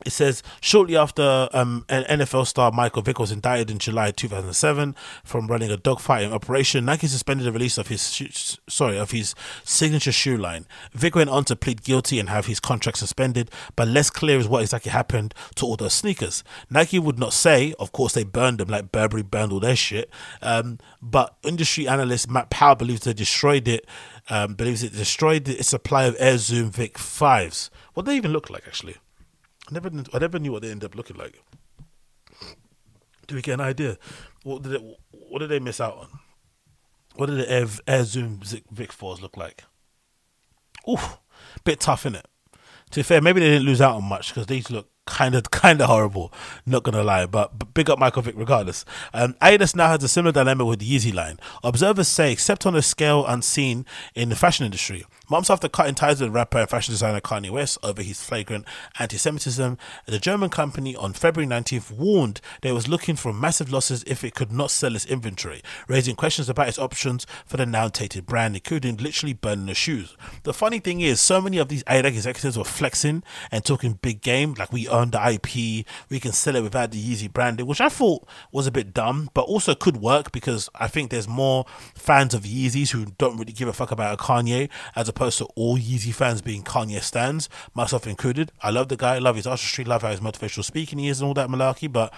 It says shortly after um, an NFL star Michael Vick was indicted in July 2007 from running a dogfighting operation, Nike suspended the release of his sh- sorry of his signature shoe line. Vick went on to plead guilty and have his contract suspended, but less clear is what exactly happened to all those sneakers. Nike would not say, of course, they burned them like Burberry burned all their shit. Um, but industry analyst Matt Powell believes they destroyed it. Um, believes it destroyed its supply of Air Zoom Vick fives. What do they even look like actually? I never, I never knew what they ended up looking like. Do we get an idea? What did it, What did they miss out on? What did the Air, Zoom Vick Fours look like? Oof, bit tough in it. To be fair, maybe they didn't lose out on much because these look kind of kind of horrible. Not gonna lie, but, but big up Michael Vick regardless. Um, Adidas now has a similar dilemma with the Yeezy line. Observers say, except on a scale unseen in the fashion industry, months after cutting ties with rapper and fashion designer Kanye West over his flagrant anti-Semitism, the German company on February 19th warned that it was looking for massive losses if it could not sell its inventory, raising questions about its options for the now tainted brand, including literally burning the shoes. The funny thing is, so many of these Adidas executives were flexing and talking big game, like we own the IP, we can sell it without the Yeezy branding, which I thought was a bit dumb, but also could work because I think there's more fans of Yeezys who don't really give a fuck about a Kanye as opposed to all Yeezy fans being Kanye stands, myself included. I love the guy, I love his artistry, love how his motivational speaking he is and all that malarkey, but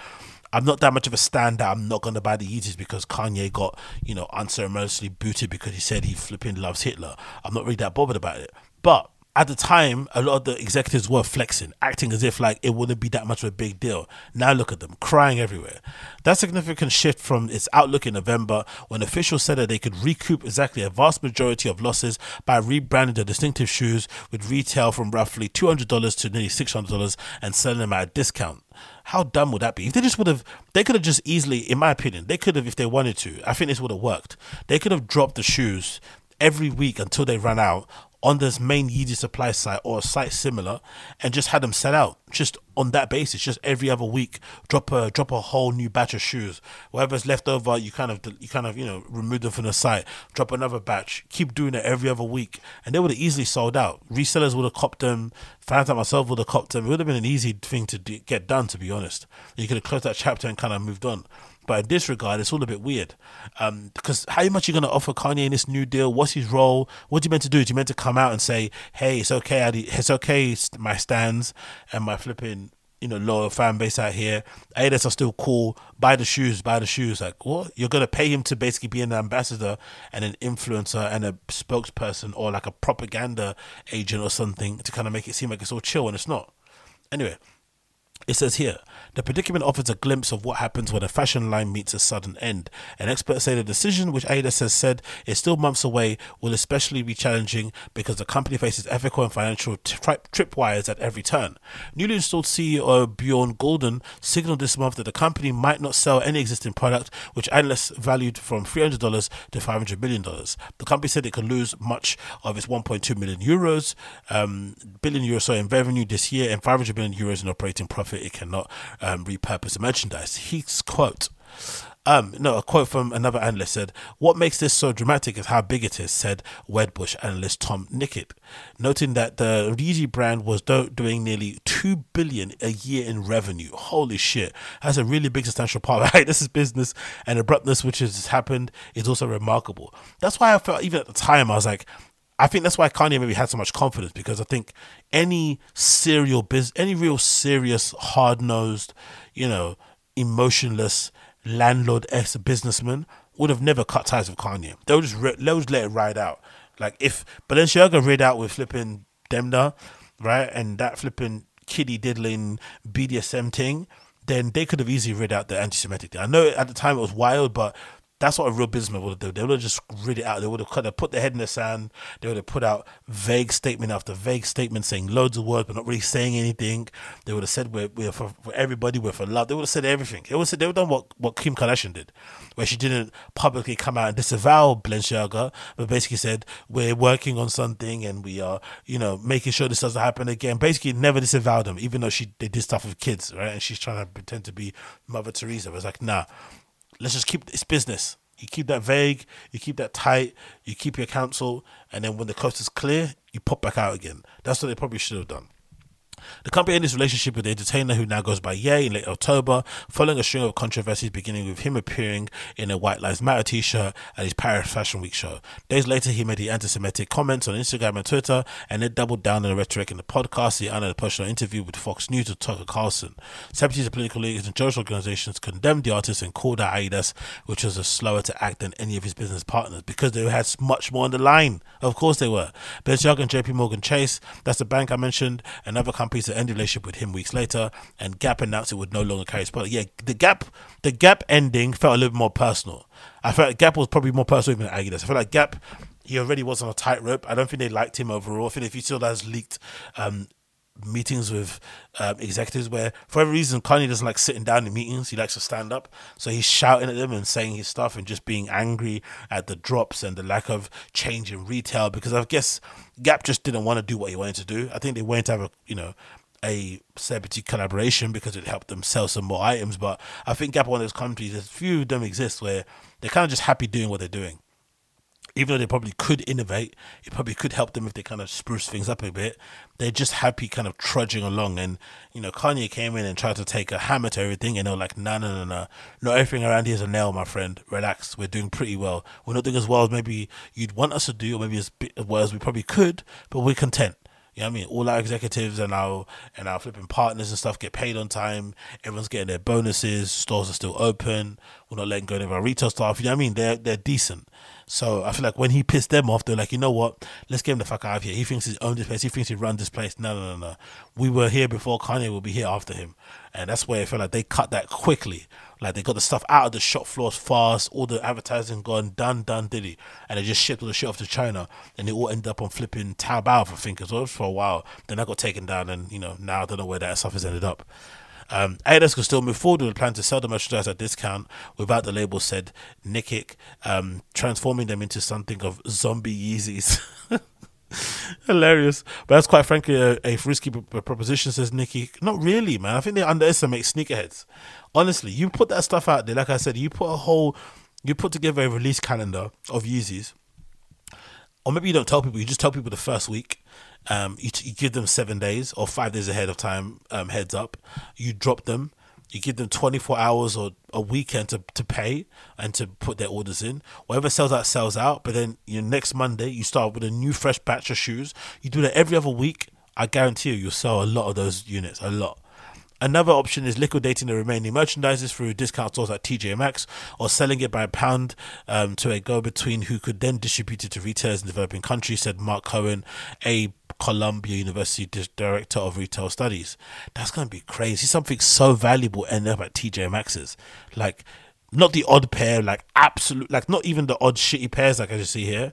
I'm not that much of a stand that I'm not going to buy the Yeezys because Kanye got, you know, unceremoniously booted because he said he flipping loves Hitler. I'm not really that bothered about it. But at the time, a lot of the executives were flexing, acting as if like it wouldn't be that much of a big deal. Now look at them, crying everywhere. That significant shift from its outlook in November, when officials said that they could recoup exactly a vast majority of losses by rebranding the distinctive shoes with retail from roughly $200 to nearly $600 and selling them at a discount. How dumb would that be? If they just would have, they could have just easily, in my opinion, they could have, if they wanted to, I think this would have worked. They could have dropped the shoes every week until they ran out on this main Yeezy supply site or a site similar and just had them set out just on that basis just every other week drop a drop a whole new batch of shoes. Whatever's left over you kind of you kind of you know remove them from the site drop another batch keep doing it every other week and they would have easily sold out. Resellers would have copped them. Fans like myself would have copped them. It would have been an easy thing to do, get done to be honest. You could have closed that chapter and kind of moved on but in this regard, it's all a bit weird. Um, because how much are you going to offer Kanye in this new deal? What's his role? What do you meant to do? Do you meant to come out and say, "Hey, it's okay, Adi, it's okay, my stands and my flipping, you know, loyal fan base out here. Adidas are still cool. Buy the shoes, buy the shoes." Like, what? You're going to pay him to basically be an ambassador and an influencer and a spokesperson or like a propaganda agent or something to kind of make it seem like it's all chill and it's not. Anyway, It says here, the predicament offers a glimpse of what happens when a fashion line meets a sudden end. And experts say the decision, which Adidas has said is still months away, will especially be challenging because the company faces ethical and financial tri- tripwires at every turn. Newly installed CEO Bjørn Gulden signaled this month that the company might not sell any existing product, which analysts valued from $300 to $500 million. The company said it could lose much of its 1.2 million euros, um, billion euros sorry, in revenue this year and 500 million euros in operating profit it cannot um, repurpose the merchandise. He's quote. Um, no, a quote from another analyst said, What makes this so dramatic is how big it is, said Wedbush analyst Tom Nikic, noting that the Yeezy brand was do- doing nearly 2 billion a year in revenue. Holy shit. That's a really big, substantial part. Right? This is business and abruptness, which has happened, is also remarkable. That's why I felt, even at the time, I was like, I think that's why Kanye maybe had so much confidence because I think any serial business, any real serious, hard nosed, you know, emotionless landlord s businessman would have never cut ties with Kanye. They would just re- they would let it ride out. Like if Balenciaga read out with flipping Demna, right, and that flipping kiddie diddling BDSM thing, then they could have easily read out the anti-Semitic thing. I know at the time it was wild, but that's what a real businessman would have done. They would have just read it out. They would have kind of put their head in the sand. They would have put out vague statement after vague statement, saying loads of words but not really saying anything. They would have said we're, we're for, for everybody, we're for love. They would have said everything. They would have said they would have done what, what Kim Kardashian did, where she didn't publicly come out and disavow Balenciaga, but basically said we're working on something and we are, you know, making sure this doesn't happen again. Basically, never disavowed them, even though she they did stuff with kids, right? And she's trying to pretend to be Mother Teresa. It's like, nah, let's just keep it's business. You keep that vague, you keep that tight, you keep your counsel, and then when the coast is clear, you pop back out again. That's what they probably should have done. The company ended its relationship with the entertainer who now goes by Ye in late October, following a string of controversies beginning with him appearing in a White Lives Matter t shirt at his Paris Fashion Week show. Days later, he made the anti Semitic comments on Instagram and Twitter, and then doubled down on the rhetoric in the podcast he honored a personal interview with Fox News with Tucker Carlson. And political leaders and church organizations condemned the artist and called out Adidas, which was slower to act than any of his business partners because they had much more on the line. Of course, they were. Balenciaga and JP Morgan Chase, that's the bank I mentioned, another company to end the relationship with him weeks later, and Gap announced it would no longer carry his. Yeah, the Gap, the Gap ending felt a little more personal. I felt Gap was probably more personal than Adidas. I feel like Gap, he already was on a tightrope. I don't think they liked him overall. I think if you saw has leaked um, meetings with um, executives where, for every reason, Kanye doesn't like sitting down in meetings. He likes to stand up. So he's shouting at them and saying his stuff and just being angry at the drops and the lack of change in retail because I guess Gap just didn't want to do what he wanted to do. I think they wanted to have a, you know, a celebrity collaboration because it helped them sell some more items. But I think Gap, one of those companies, a few of them exist where they're kind of just happy doing what they're doing even though they probably could innovate, it probably could help them if they kind of spruce things up a bit. They're just happy kind of trudging along. And, you know, Kanye came in and tried to take a hammer to everything, and they're like, no, no, no, no. Not everything around here is a nail, my friend. Relax. We're doing pretty well. We're not doing as well as maybe you'd want us to do, or maybe as, well as we probably could, but we're content. You know what I mean? All our executives and our and our flipping partners and stuff get paid on time. Everyone's getting their bonuses. Stores are still open. We're not letting go of our retail staff. You know what I mean? They're they're decent. So I feel like when he pissed them off, they're like, you know what? Let's get him the fuck out of here. He thinks he's owned this place. He thinks he run this place. No, no, no, no. We were here before Kanye will be here after him. And that's where I feel like they cut that quickly. Like they got the stuff out of the shop floors fast, all the advertising gone, done, done, did he? And they just shipped all the shit off to China and it all ended up on flipping Taobao, I think, as well for a while. Then that got taken down and, you know, now I don't know where that stuff has ended up. Um, could still move forward with the plan to sell the merchandise at discount without the label said Nikic, um, transforming them into something of zombie Yeezys. Hilarious, but that's quite frankly a, a risky proposition, says Nikki. Not really, man. I think they underestimate sneakerheads. Honestly, you put that stuff out there, like I said, you put a whole, you put together a release calendar of Yeezys, or maybe you don't tell people, you just tell people the first week. Um, you, you give them seven days or five days ahead of time, um, heads up. You drop them. You give them 24 hours or a weekend to, to pay and to put their orders in. Whatever sells out, sells out. But then your next Monday, you start with a new fresh batch of shoes. You do that every other week. I guarantee you, you'll sell a lot of those units, a lot. Another option is liquidating the remaining merchandises through discount stores like TJ Maxx or selling it by a pound um, to a go between who could then distribute it to retailers in developing countries, said Mark Cohen, a Columbia University Director of Retail Studies. That's going to be crazy. Something so valuable end up at TJ Maxx's. Like, not the odd pair, like absolute, like not even the odd shitty pairs like I just see here,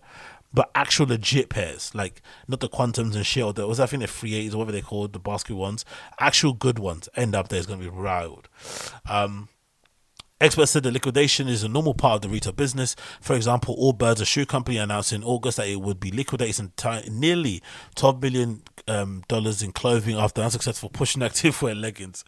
but actual legit pairs, like not the quantums and shit or the was I think the free or whatever they called the basket ones, actual good ones end up there is going to be riled. Um, Experts said the liquidation is a normal part of the retail business. For example, Allbirds, a shoe company, announced in August that it would be liquidating nearly $12 million um, in clothing after unsuccessful pushing activewear leggings.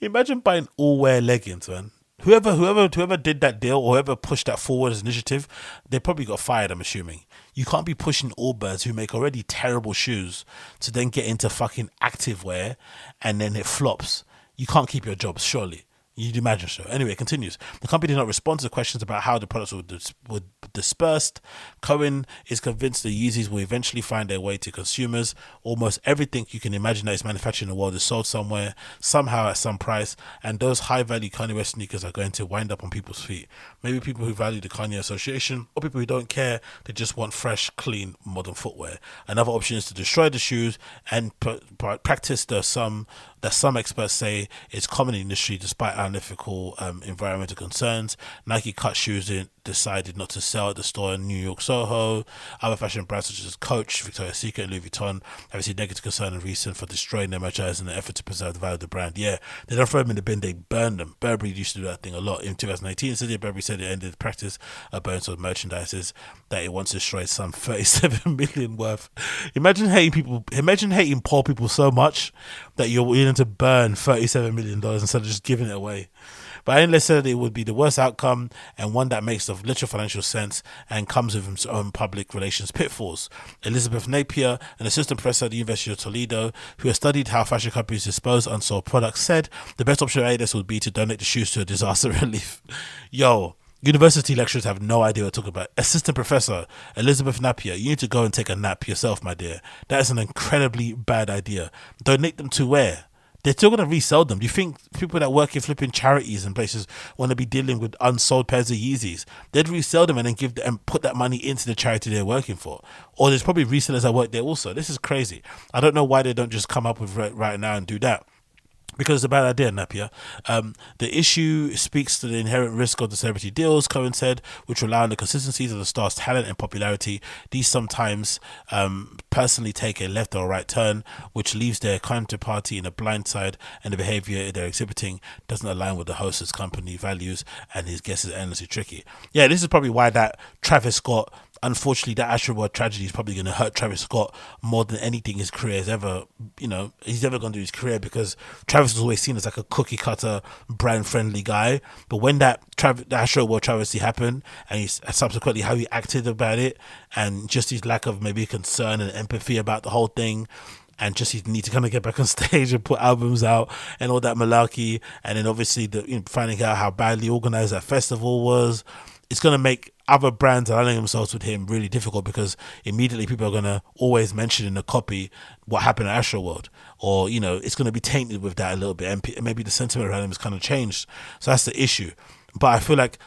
Imagine buying all wear leggings, man whoever whoever whoever did that deal or whoever pushed that forward as initiative, they probably got fired. I'm assuming you can't be pushing Allbirds who make already terrible shoes to then get into fucking activewear and then it flops. You can't keep your job, surely. You'd imagine so. Anyway, it continues. The company did not respond to questions about how the products would, dis- would dispersed. Cohen is convinced the Yeezys will eventually find their way to consumers. Almost everything you can imagine that is manufactured in the world is sold somewhere, somehow at some price, and those high value Kanye West sneakers are going to wind up on people's feet. Maybe people who value the Kanye Association, or people who don't care, they just want fresh, clean, modern footwear. Another option is to destroy the shoes and pr- pr- practice the some that some experts say is common in industry despite unethical um, environmental concerns. Nike cut shoes in decided not to sell at the store in New York Soho. Other fashion brands such as Coach, Victoria's Secret, and Louis Vuitton have seen negative concern and reason for destroying their merchandise in an effort to preserve the value of the brand. Yeah, they don't throw them in the bin, they burn them. Burberry used to do that thing a lot. In 2018, City Burberry said it ended the practice of burning sold merchandises that it once destroyed some 37 million worth. Imagine hating people, imagine hating poor people so much that you're willing to burn $37 million instead of just giving it away. But didn't said it would be the worst outcome and one that makes the literal financial sense and comes with its own public relations pitfalls. Elizabeth Napier, an assistant professor at the University of Toledo, who has studied how fashion companies dispose unsold products, said the best option for this would be to donate the shoes to a disaster relief. Yo, University lecturers have no idea what to talk about. Assistant professor Elizabeth Napier, you need to go and take a nap yourself, my dear. That is an incredibly bad idea. Donate them to where? They're still going to resell them. Do you think people that work in flipping charities and places want to be dealing with unsold pairs of Yeezys? They'd resell them and then give and put that money into the charity they're working for. Or there's probably resellers that work there also. This is crazy. I don't know why they don't just come up with right, right now and do that because it's a bad idea, Napier. Um, the issue speaks to the inherent risk of the celebrity deals, Cohen said, which rely on the consistencies of the star's talent and popularity. These sometimes um, personally take a left or right turn, which leaves their counterparty in a blind side, and the behavior they're exhibiting doesn't align with the host's company values, and his guess is endlessly tricky. Yeah, this is probably why that Travis Scott unfortunately, that Astroworld tragedy is probably going to hurt Travis Scott more than anything his career has ever, you know, he's ever going to do his career because Travis was always seen as like a cookie cutter, brand friendly guy. But when that Travis, the Astroworld travesty happened, and he's subsequently how he acted about it, and just his lack of maybe concern and empathy about the whole thing, and just he need to kind of get back on stage and put albums out and all that malarkey, and then obviously the you know, finding out how badly organized that festival was, it's going to make other brands aligning themselves with him really difficult because immediately people are going to always mention in a copy what happened at Astro World, or you know it's going to be tainted with that a little bit, and maybe the sentiment around him has kind of changed. So that's the issue. But I feel like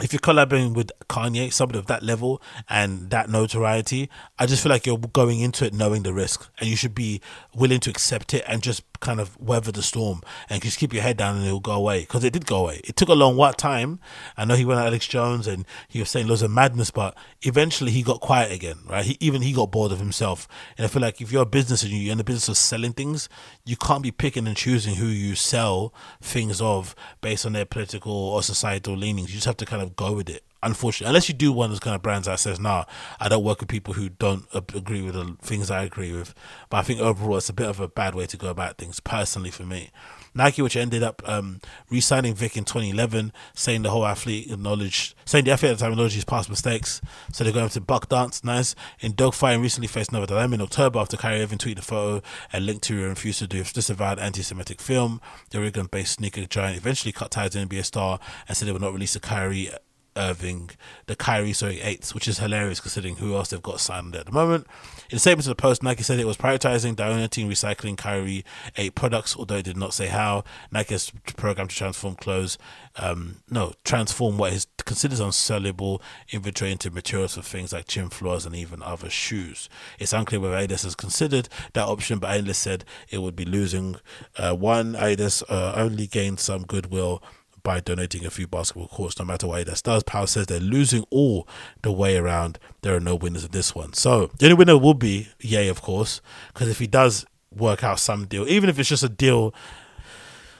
if you're collaborating with Kanye, somebody of that level and that notoriety, I just feel like you're going into it knowing the risk, and you should be willing to accept it and just kind of weather the storm and just keep your head down and it'll go away because it did go away. It took a long what time. I know he went at Alex Jones and he was saying loads of madness, but eventually he got quiet again, right? He, even he got bored of himself. And I feel like if you're a business and you're in the business of selling things, you can't be picking and choosing who you sell things of based on their political or societal leanings. You just have to kind of go with it unfortunately, unless you do one of those kind of brands that says, "Nah, I don't work with people who don't agree with the things I agree with." But I think overall, it's a bit of a bad way to go about things, personally for me. Nike, which ended up um, re-signing Vick in 2011, saying the whole athlete acknowledged, saying the athlete at the time acknowledged his past mistakes. So they're going to Buck Dance, nice. In Dogfight, recently faced another dilemma in October after Kyrie Irving tweeted a photo and linked to a refusal to do a disavowed anti-Semitic film. The Oregon-based sneaker giant eventually cut ties with NBA star and said they would not release a Kyrie Irving, the Kyrie sorry eights, which is hilarious considering who else they've got signed at the moment. In a statement to the Post, Nike said it was prioritizing donating recycling Kyrie eight products, although it did not say how. Nike has programmed to transform clothes, um, no, transform what is considered unsellable inventory into materials for things like gym floors and even other shoes. It's unclear whether Adidas has considered that option, but Adidas said it would be losing uh, one. Adidas uh, only gained some goodwill by donating a few basketball courts, no matter what Adidas does. Power says they're losing all the way around. There are no winners in this one. So the only winner will be Ye, of course, because if he does work out some deal, even if it's just a deal,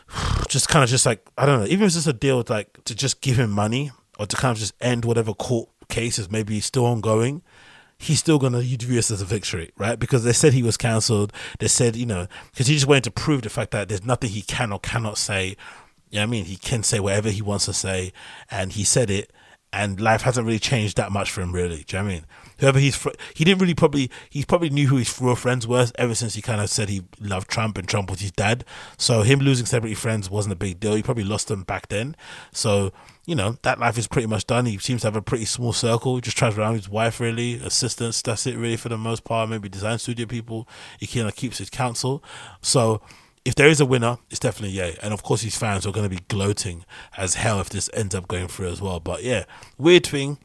just kind of just like I don't know, even if it's just a deal with like to just give him money or to kind of just end whatever court case is maybe still ongoing he's still going to view this as a victory, right? Because they said he was cancelled. They said, you know, because he just wanted to prove the fact that there's nothing he can or cannot say you know I mean? He can say whatever he wants to say, and he said it, and life hasn't really changed that much for him, really. Do you know what I mean? Whoever he's, fr- he didn't really probably, he probably knew who his real friends were ever since he kind of said he loved Trump and Trump was his dad. So him losing celebrity friends wasn't a big deal. He probably lost them back then. So, you know, that life is pretty much done. He seems to have a pretty small circle. He just travels around his wife, really, assistants. That's it, really, for the most part. Maybe design studio people. He kind of keeps his counsel. So, if there is a winner, it's definitely Ye. And of course, his fans are going to be gloating as hell if this ends up going through as well. But yeah, weird thing.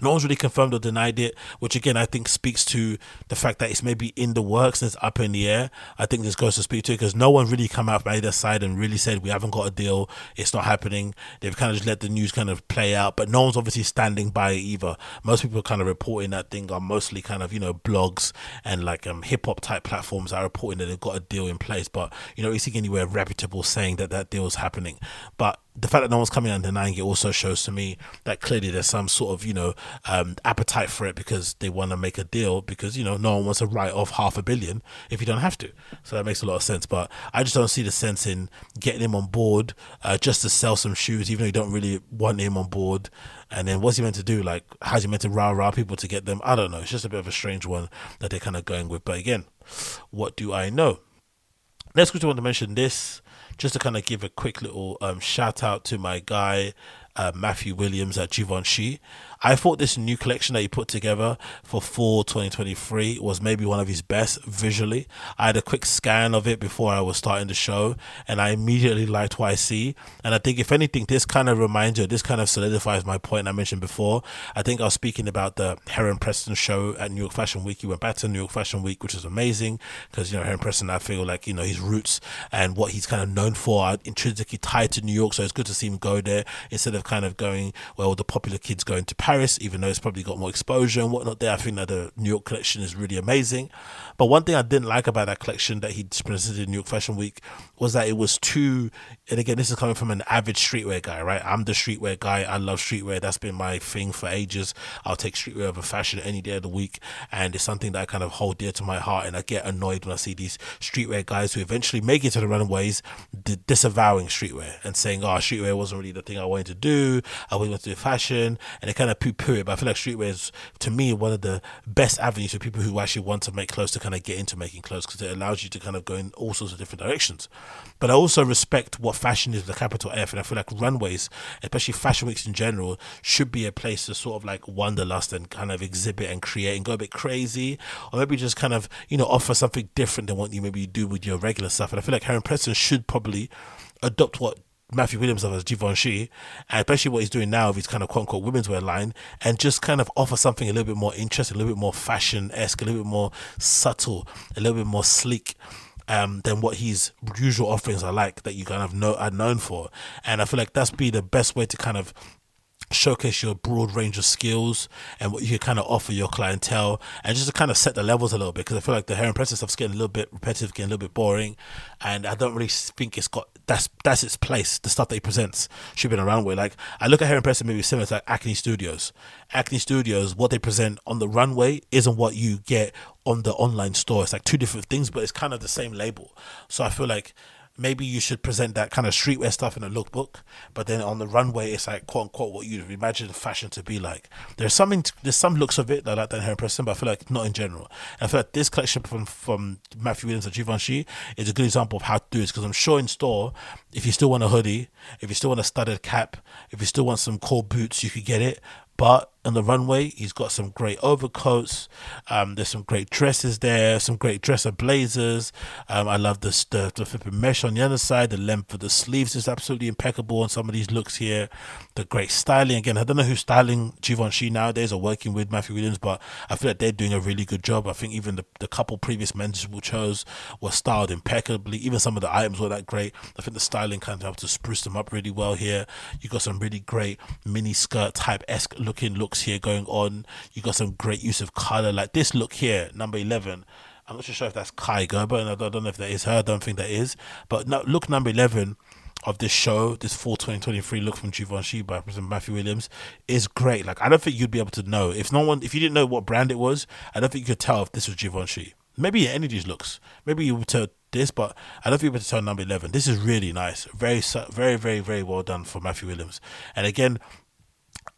No one's really confirmed or denied it, which again I think speaks to the fact that it's maybe in the works and it's up in the air. I think this goes to speak to it because no one really come out by either side and really said we haven't got a deal, it's not happening. They've kind of just let the news kind of play out, but no one's obviously standing by it either. Most people kind of reporting that thing are mostly kind of you know blogs and like um, hip hop type platforms are reporting that they've got a deal in place, but you know, is anywhere reputable saying that that deal is happening? But the fact that no one's coming out and denying it also shows to me that clearly there's some sort of you know um, appetite for it because they want to make a deal because you know no one wants to write off half a billion if you don't have to. So that makes a lot of sense. But i just don't see the sense in getting him on board uh, just to sell some shoes even though you don't really want him on board. And then what's he meant to do? Like how's he meant to rah rah people to get them? I don't know. It's just a bit of a strange one that they're kind of going with. But again what do i know? Next question i want to mention this just to kind of give a quick little um, shout out to my guy uh, Matthew Williams at Givenchy. I thought this new collection that he put together for fall 2023 was maybe one of his best visually. I had a quick scan of it before I was starting the show, and I immediately liked what I see. And I think, if anything, this kind of reminds you, this kind of solidifies my point I mentioned before. I think I was speaking about the Heron Preston show at New York Fashion Week. He went back to New York Fashion Week, which is amazing because, you know, Heron Preston, I feel like, you know, his roots and what he's kind of known for are intrinsically tied to New York. So it's good to see him go there instead of kind of going, well, the popular kids going to Paris, even though it's probably got more exposure and whatnot there. I think that the New York collection is really amazing. But one thing I didn't like about that collection that he presented in New York Fashion Week was that it was too, and again, this is coming from an avid streetwear guy, right? I'm the streetwear guy. I love streetwear. That's been my thing for ages. I'll take streetwear over fashion any day of the week. And it's something that I kind of hold dear to my heart. And I get annoyed when I see these streetwear guys who eventually make it to the runways disavowing streetwear and saying, oh, streetwear wasn't really the thing I wanted to do. I wanted to do fashion. And they kind of poo poo it. But I feel like streetwear is, to me, one of the best avenues for people who actually want to make clothes to kind of get into making clothes because it allows you to kind of go in all sorts of different directions. But I also respect what fashion is the capital F, and I feel like runways, especially fashion weeks in general, should be a place to sort of like wanderlust and kind of exhibit and create and go a bit crazy, or maybe just kind of you know offer something different than what you maybe do with your regular stuff. And I feel like Heron Preston should probably adopt what Matthew Williams of as Givenchy, and especially what he's doing now with his kind of quote unquote women's wear line, and just kind of offer something a little bit more interesting, a little bit more fashion esque, a little bit more subtle, a little bit more sleek. Um, than what his usual offerings are like that you kind of know are known for, and I feel like that's be the best way to kind of showcase your broad range of skills and what you can kind of offer your clientele and just to kind of set the levels a little bit because I feel like the Heron Preston stuff's getting a little bit repetitive, getting a little bit boring and I don't really think it's got that's that's its place. The stuff that he presents should be around with. Like I look at Heron Preston maybe similar to like Acne Studios. Acne Studios, what they present on the runway isn't what you get on the online store. It's like two different things, but it's kind of the same label. So I feel like maybe you should present that kind of streetwear stuff in a lookbook, but then on the runway, it's like quote unquote what you'd imagine fashion to be like. There's something, there's some looks of it that I like that her person, but I feel like not in general. And I feel like this collection from from Matthew Williams and Givenchy is a good example of how to do this because I'm sure in store, if you still want a hoodie, if you still want a studded cap, if you still want some cool boots, you could get it. But on the runway, he's got some great overcoats. Um, there's some great dresses there, some great dresser blazers. Um, I love the, the the flipping mesh on the other side. The length of the sleeves is absolutely impeccable on some of these looks here. The great styling again. I don't know who's styling Givenchy nowadays or working with Matthew Williams, but I feel like they're doing a really good job. I think even the, the couple previous men's we chose were styled impeccably. Even some of the items were that great. I think the styling kind of helped to spruce them up really well here. You got some really great mini skirt type esque looking looks here going on. You got some great use of color, like this look here, number eleven. I'm not sure if that's Kaia Gerber, and I don't know if that is her. I don't think that is. But no, look number eleven of this show, this fall 2023 look from Givenchy by Matthew Williams is great. Like I don't think you'd be able to know if no one, if you didn't know what brand it was, I don't think you could tell if this was Givenchy. Maybe any of these looks, maybe you would tell this, but I don't think you would tell number 11. This is really nice, very, very, very, very well done for Matthew Williams. And again,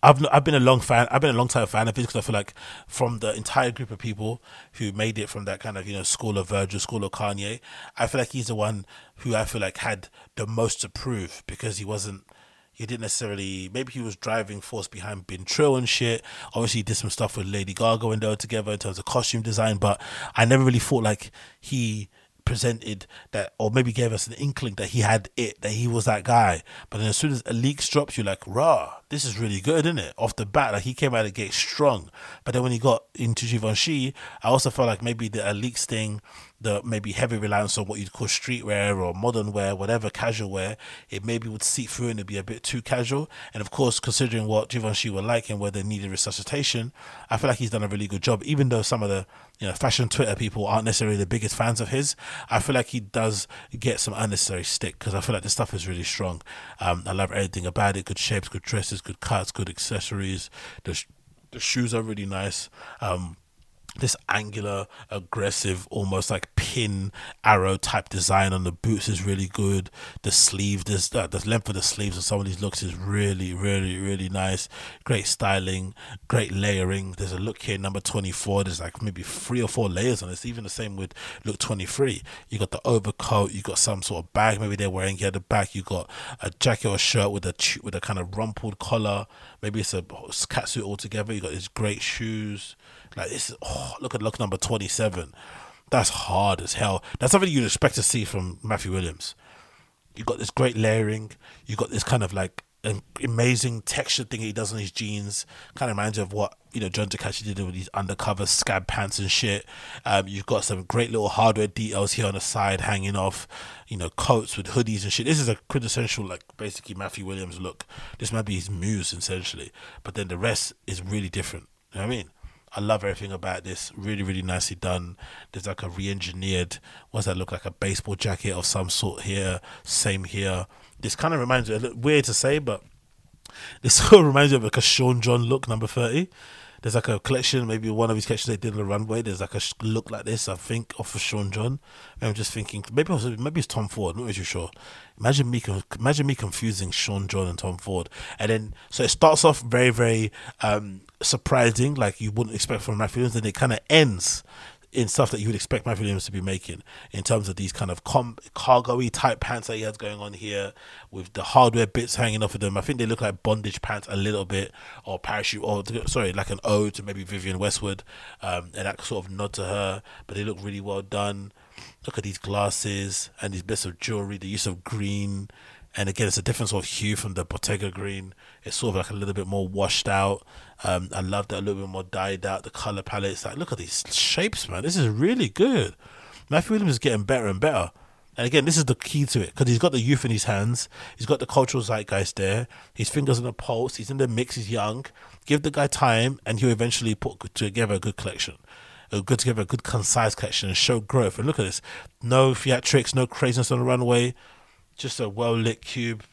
I've I've been a long fan. I've been a long time fan of his because I feel like from the entire group of people who made it from that kind of you know school of Virgil, school of Kanye, I feel like he's the one who I feel like had the most to prove because he wasn't. He didn't necessarily. Maybe he was driving force behind Been Trill and shit. Obviously, he did some stuff with Lady Gaga when they were together in terms of costume design. But I never really thought like he presented that, or maybe gave us an inkling that he had it, that he was that guy. But then as soon as a leak drops, you're like, rah, this is really good, isn't it? Off the bat, like he came out of the gate strong. But then when he got into Givenchy, I also felt like maybe the Alyx thing the maybe heavy reliance on what you'd call streetwear or modern wear, whatever casual wear, it maybe would seep through and it'd be a bit too casual. And of course, considering what Givenchy were like and where they needed resuscitation, I feel like he's done a really good job. Even though some of the you know fashion Twitter people aren't necessarily the biggest fans of his, I feel like he does get some unnecessary stick because I feel like the stuff is really strong. Um, I love everything about it: good shapes, good dresses, good cuts, good accessories. The sh- the shoes are really nice. Um, this angular, aggressive, almost like pin arrow type design on the boots is really good. The sleeve, this uh, the length of the sleeves of some of these looks is really, really, really nice. Great styling, great layering. There's a look here, number 24. There's like maybe three or four layers on this. Even the same with look 23. You got the overcoat, you got some sort of bag, maybe they're wearing here the back. You got a jacket or shirt with a with a kind of rumpled collar. Maybe it's a catsuit altogether. You got these great shoes. Like this is oh, look at look number twenty seven. That's hard as hell. That's something you'd expect to see from Matthew Williams. You got this great layering. You got this kind of like amazing texture thing he does on his jeans. Kind of reminds you of what you know Jun Takahashi did with these undercover scab pants and shit. Um, you've got some great little hardware details here on the side, hanging off. You know, coats with hoodies and shit. This is a quintessential, like basically Matthew Williams look. This might be his muse essentially, but then the rest is really different. You know what I mean? I love everything about this. Really, really nicely done. There's like a re-engineered. What's that look like? A baseball jacket of some sort here. Same here. This kind of reminds me. Weird to say, but this sort of reminds me of like a Sean John look, number thirty. There's like a collection, maybe one of his collections they did on the runway. There's like a look like this, I think, off of Sean John. And I'm just thinking, maybe also, maybe it's Tom Ford. I'm not really sure. Imagine me, imagine me confusing Sean John and Tom Ford. And then, so it starts off very, very um, surprising, like you wouldn't expect from Matthew Williams, and it kind of ends in stuff that you would expect Matthew Williams to be making in terms of these kind of com- cargo-y type pants that he has going on here with the hardware bits hanging off of them. I think they look like bondage pants a little bit or parachute or sorry, like an ode to maybe Vivienne Westwood um, and that sort of nod to her, but they look really well done. Look at these glasses and these bits of jewelry, the use of green and again, it's a different sort of hue from the Bottega green. It's sort of like a little bit more washed out. Um, I love that a little bit more dyed out. The color palette. It's like, look at these shapes, man. This is really good. Matthew Williams is getting better and better. And again, this is the key to it because he's got the youth in his hands. He's got the cultural zeitgeist there. His fingers on the pulse. He's in the mix. He's young. Give the guy time, and he'll eventually put together a good collection. A good together a good concise collection and show growth. And look at this: no theatrics, no craziness on the runway just a well lit cube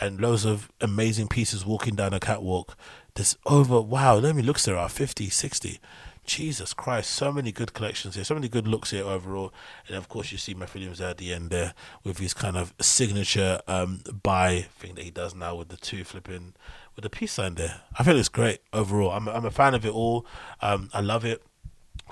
and loads of amazing pieces walking down a catwalk. This over, wow, let me look, there are 50, 60. Jesus Christ, so many good collections here, so many good looks here overall. And of course, you see Matthew Williams at the end there with his kind of signature um, buy thing that he does now with the two flipping with the peace sign there. I feel it's great overall. I'm, I'm a fan of it all. Um, I love it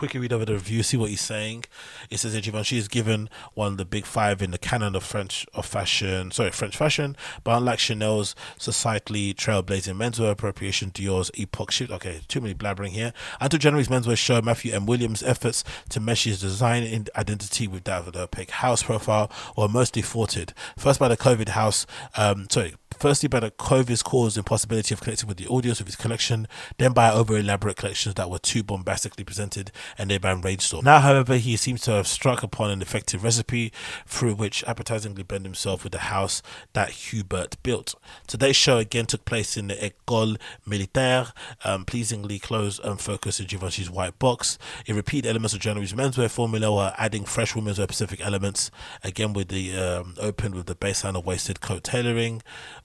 quickly read over the review, see what he's saying. It says that Givenchy is given one of the big five in the canon of French of fashion, sorry, French fashion, but unlike Chanel's societally trailblazing menswear appropriation, Dior's epoch shift. Okay, too many blabbering here. Until January's menswear show, Matthew M. Williams' efforts to mesh his design identity with that of opaque house profile were mostly thwarted. First by the COVID house, um, sorry, Firstly, by the COVID's caused impossibility of connecting with the audience with his collection, then by over elaborate collections that were too bombastically presented and thereby rainstorm. Now, however, he seems to have struck upon an effective recipe through which appetizingly blend himself with the house that Hubert built. Today's show again took place in the École Militaire, um, pleasingly closed and focused in Givenchy's white box. It repeated elements of January's menswear formula while adding fresh women's specific elements, again with the um, open with the baseline of waisted coat tailoring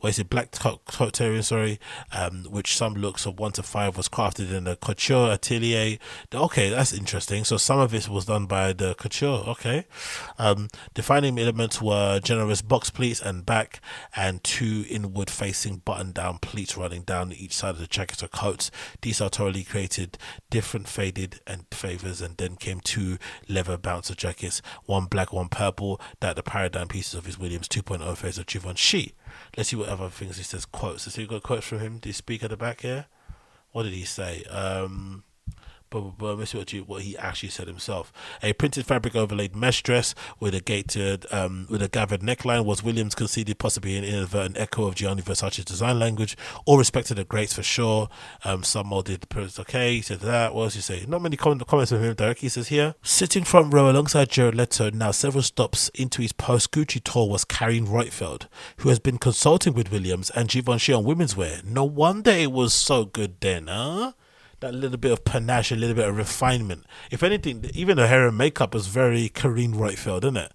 wasted black coat, coat sorry, um, which some looks of one to five was crafted in the couture atelier. Okay, that's interesting. So some of this was done by the couture. Okay, um, defining elements were generous box pleats and back, and two inward facing button down pleats running down each side of the jacket or coats. These are totally created different faded and favors, and then came two leather bouncer jackets, one black, one purple, that the paradigm pieces of his Williams 2.0 phase of Givenchy. Let's see what other things he says. Quotes. See, you got quotes from him. Did he speak at the back here? What did he say? Um, but, but let's see what, you, what he actually said himself. A printed fabric overlaid mesh dress with a gated, um, with a gathered neckline was Williams conceded possibly an inadvertent echo of Gianni Versace's design language. All respected the greats for sure. Um, some molded okay. He said that. What else he say? Not many comments from him directly. He says here, sitting front row alongside Jared Leto, now several stops into his post Gucci tour was Carine Roitfeld, who has been consulting with Williams and Givenchy on women's wear. No wonder it was so good then, huh? That little bit of panache, a little bit of refinement. If anything, even the hair and makeup was very Carine Roitfeld, isn't it?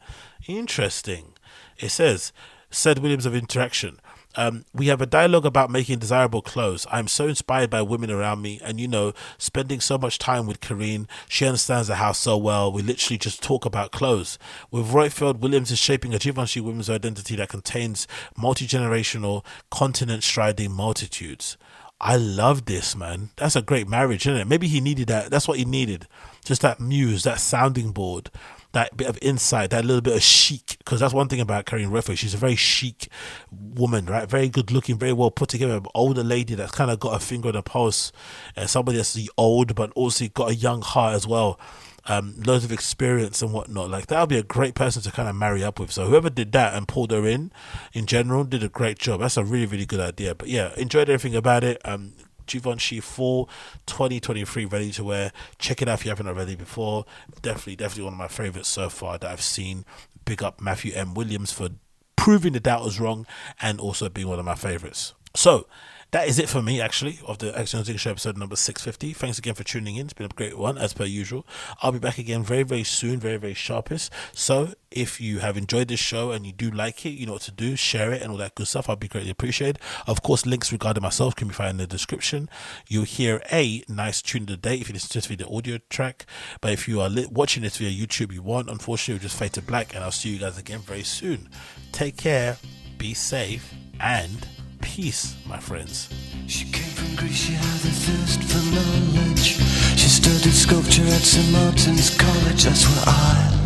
Interesting. It says, said Williams of Interaction. Um, we have a dialogue about making desirable clothes. I'm so inspired by women around me, and you know, spending so much time with Carine, she understands the house so well. We literally just talk about clothes. With Roitfeld, Williams is shaping a Givenchy women's identity that contains multi generational, continent striding multitudes. I love this, man. That's a great marriage, isn't it? Maybe he needed that. That's what he needed. Just that muse, that sounding board, that bit of insight, that little bit of chic. Because that's one thing about Carine Roitfeld. She's a very chic woman, right? Very good looking, very well put together. Older lady that's kind of got a finger on the pulse. And somebody that's the old, but also got a young heart as well um, loads of experience and whatnot. Like that would be a great person to kind of marry up with. So whoever did that and pulled her in, in general, did a great job. That's a really really good idea. But yeah, enjoyed everything about it. Um, Givenchy Fall 2023 ready to wear. Check it out if you haven't already before. Definitely, definitely one of my favorites so far that I've seen. Big up Matthew M. Williams for proving the doubters wrong and also being one of my favorites. So, that is it for me, actually, of the Excellent Show episode number 650. Thanks again for tuning in. It's been a great one, as per usual. I'll be back again very, very soon, very, very sharpest. So, if you have enjoyed this show and you do like it, you know what to do, share it and all that good stuff. I'll be greatly appreciated. Of course, links regarding myself can be found in the description. You'll hear a nice tune of the day if you listen to this audio track. But if you are li- watching this via YouTube, you won't. Unfortunately, it'll just fade to black. And I'll see you guys again very soon. Take care, be safe, and peace, my friends. She came from Greece, she had a thirst for knowledge. She studied sculpture at St. Martin's College, that's where I.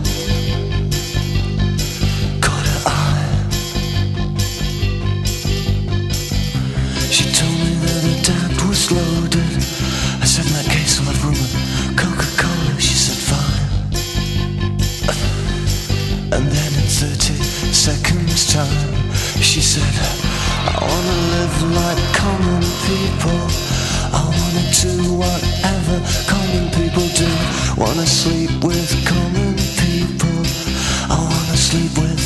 She told me that was loaded. I case, Coca Cola. She said, fine. And then in 30 seconds time, she said, I wanna live like common people. I wanna do whatever common people do. Wanna sleep with common people. I wanna sleep with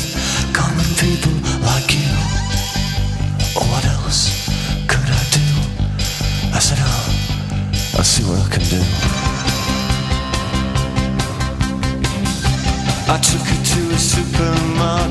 common people like you. Or what else could I do? I said, oh, I'll see what I can do. I took her to a supermarket.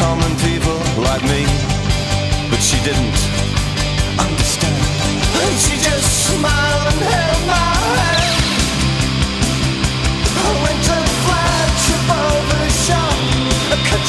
common people like me. But she didn't understand. And she just smiled and held my hand. I went and flash above the shop. A cut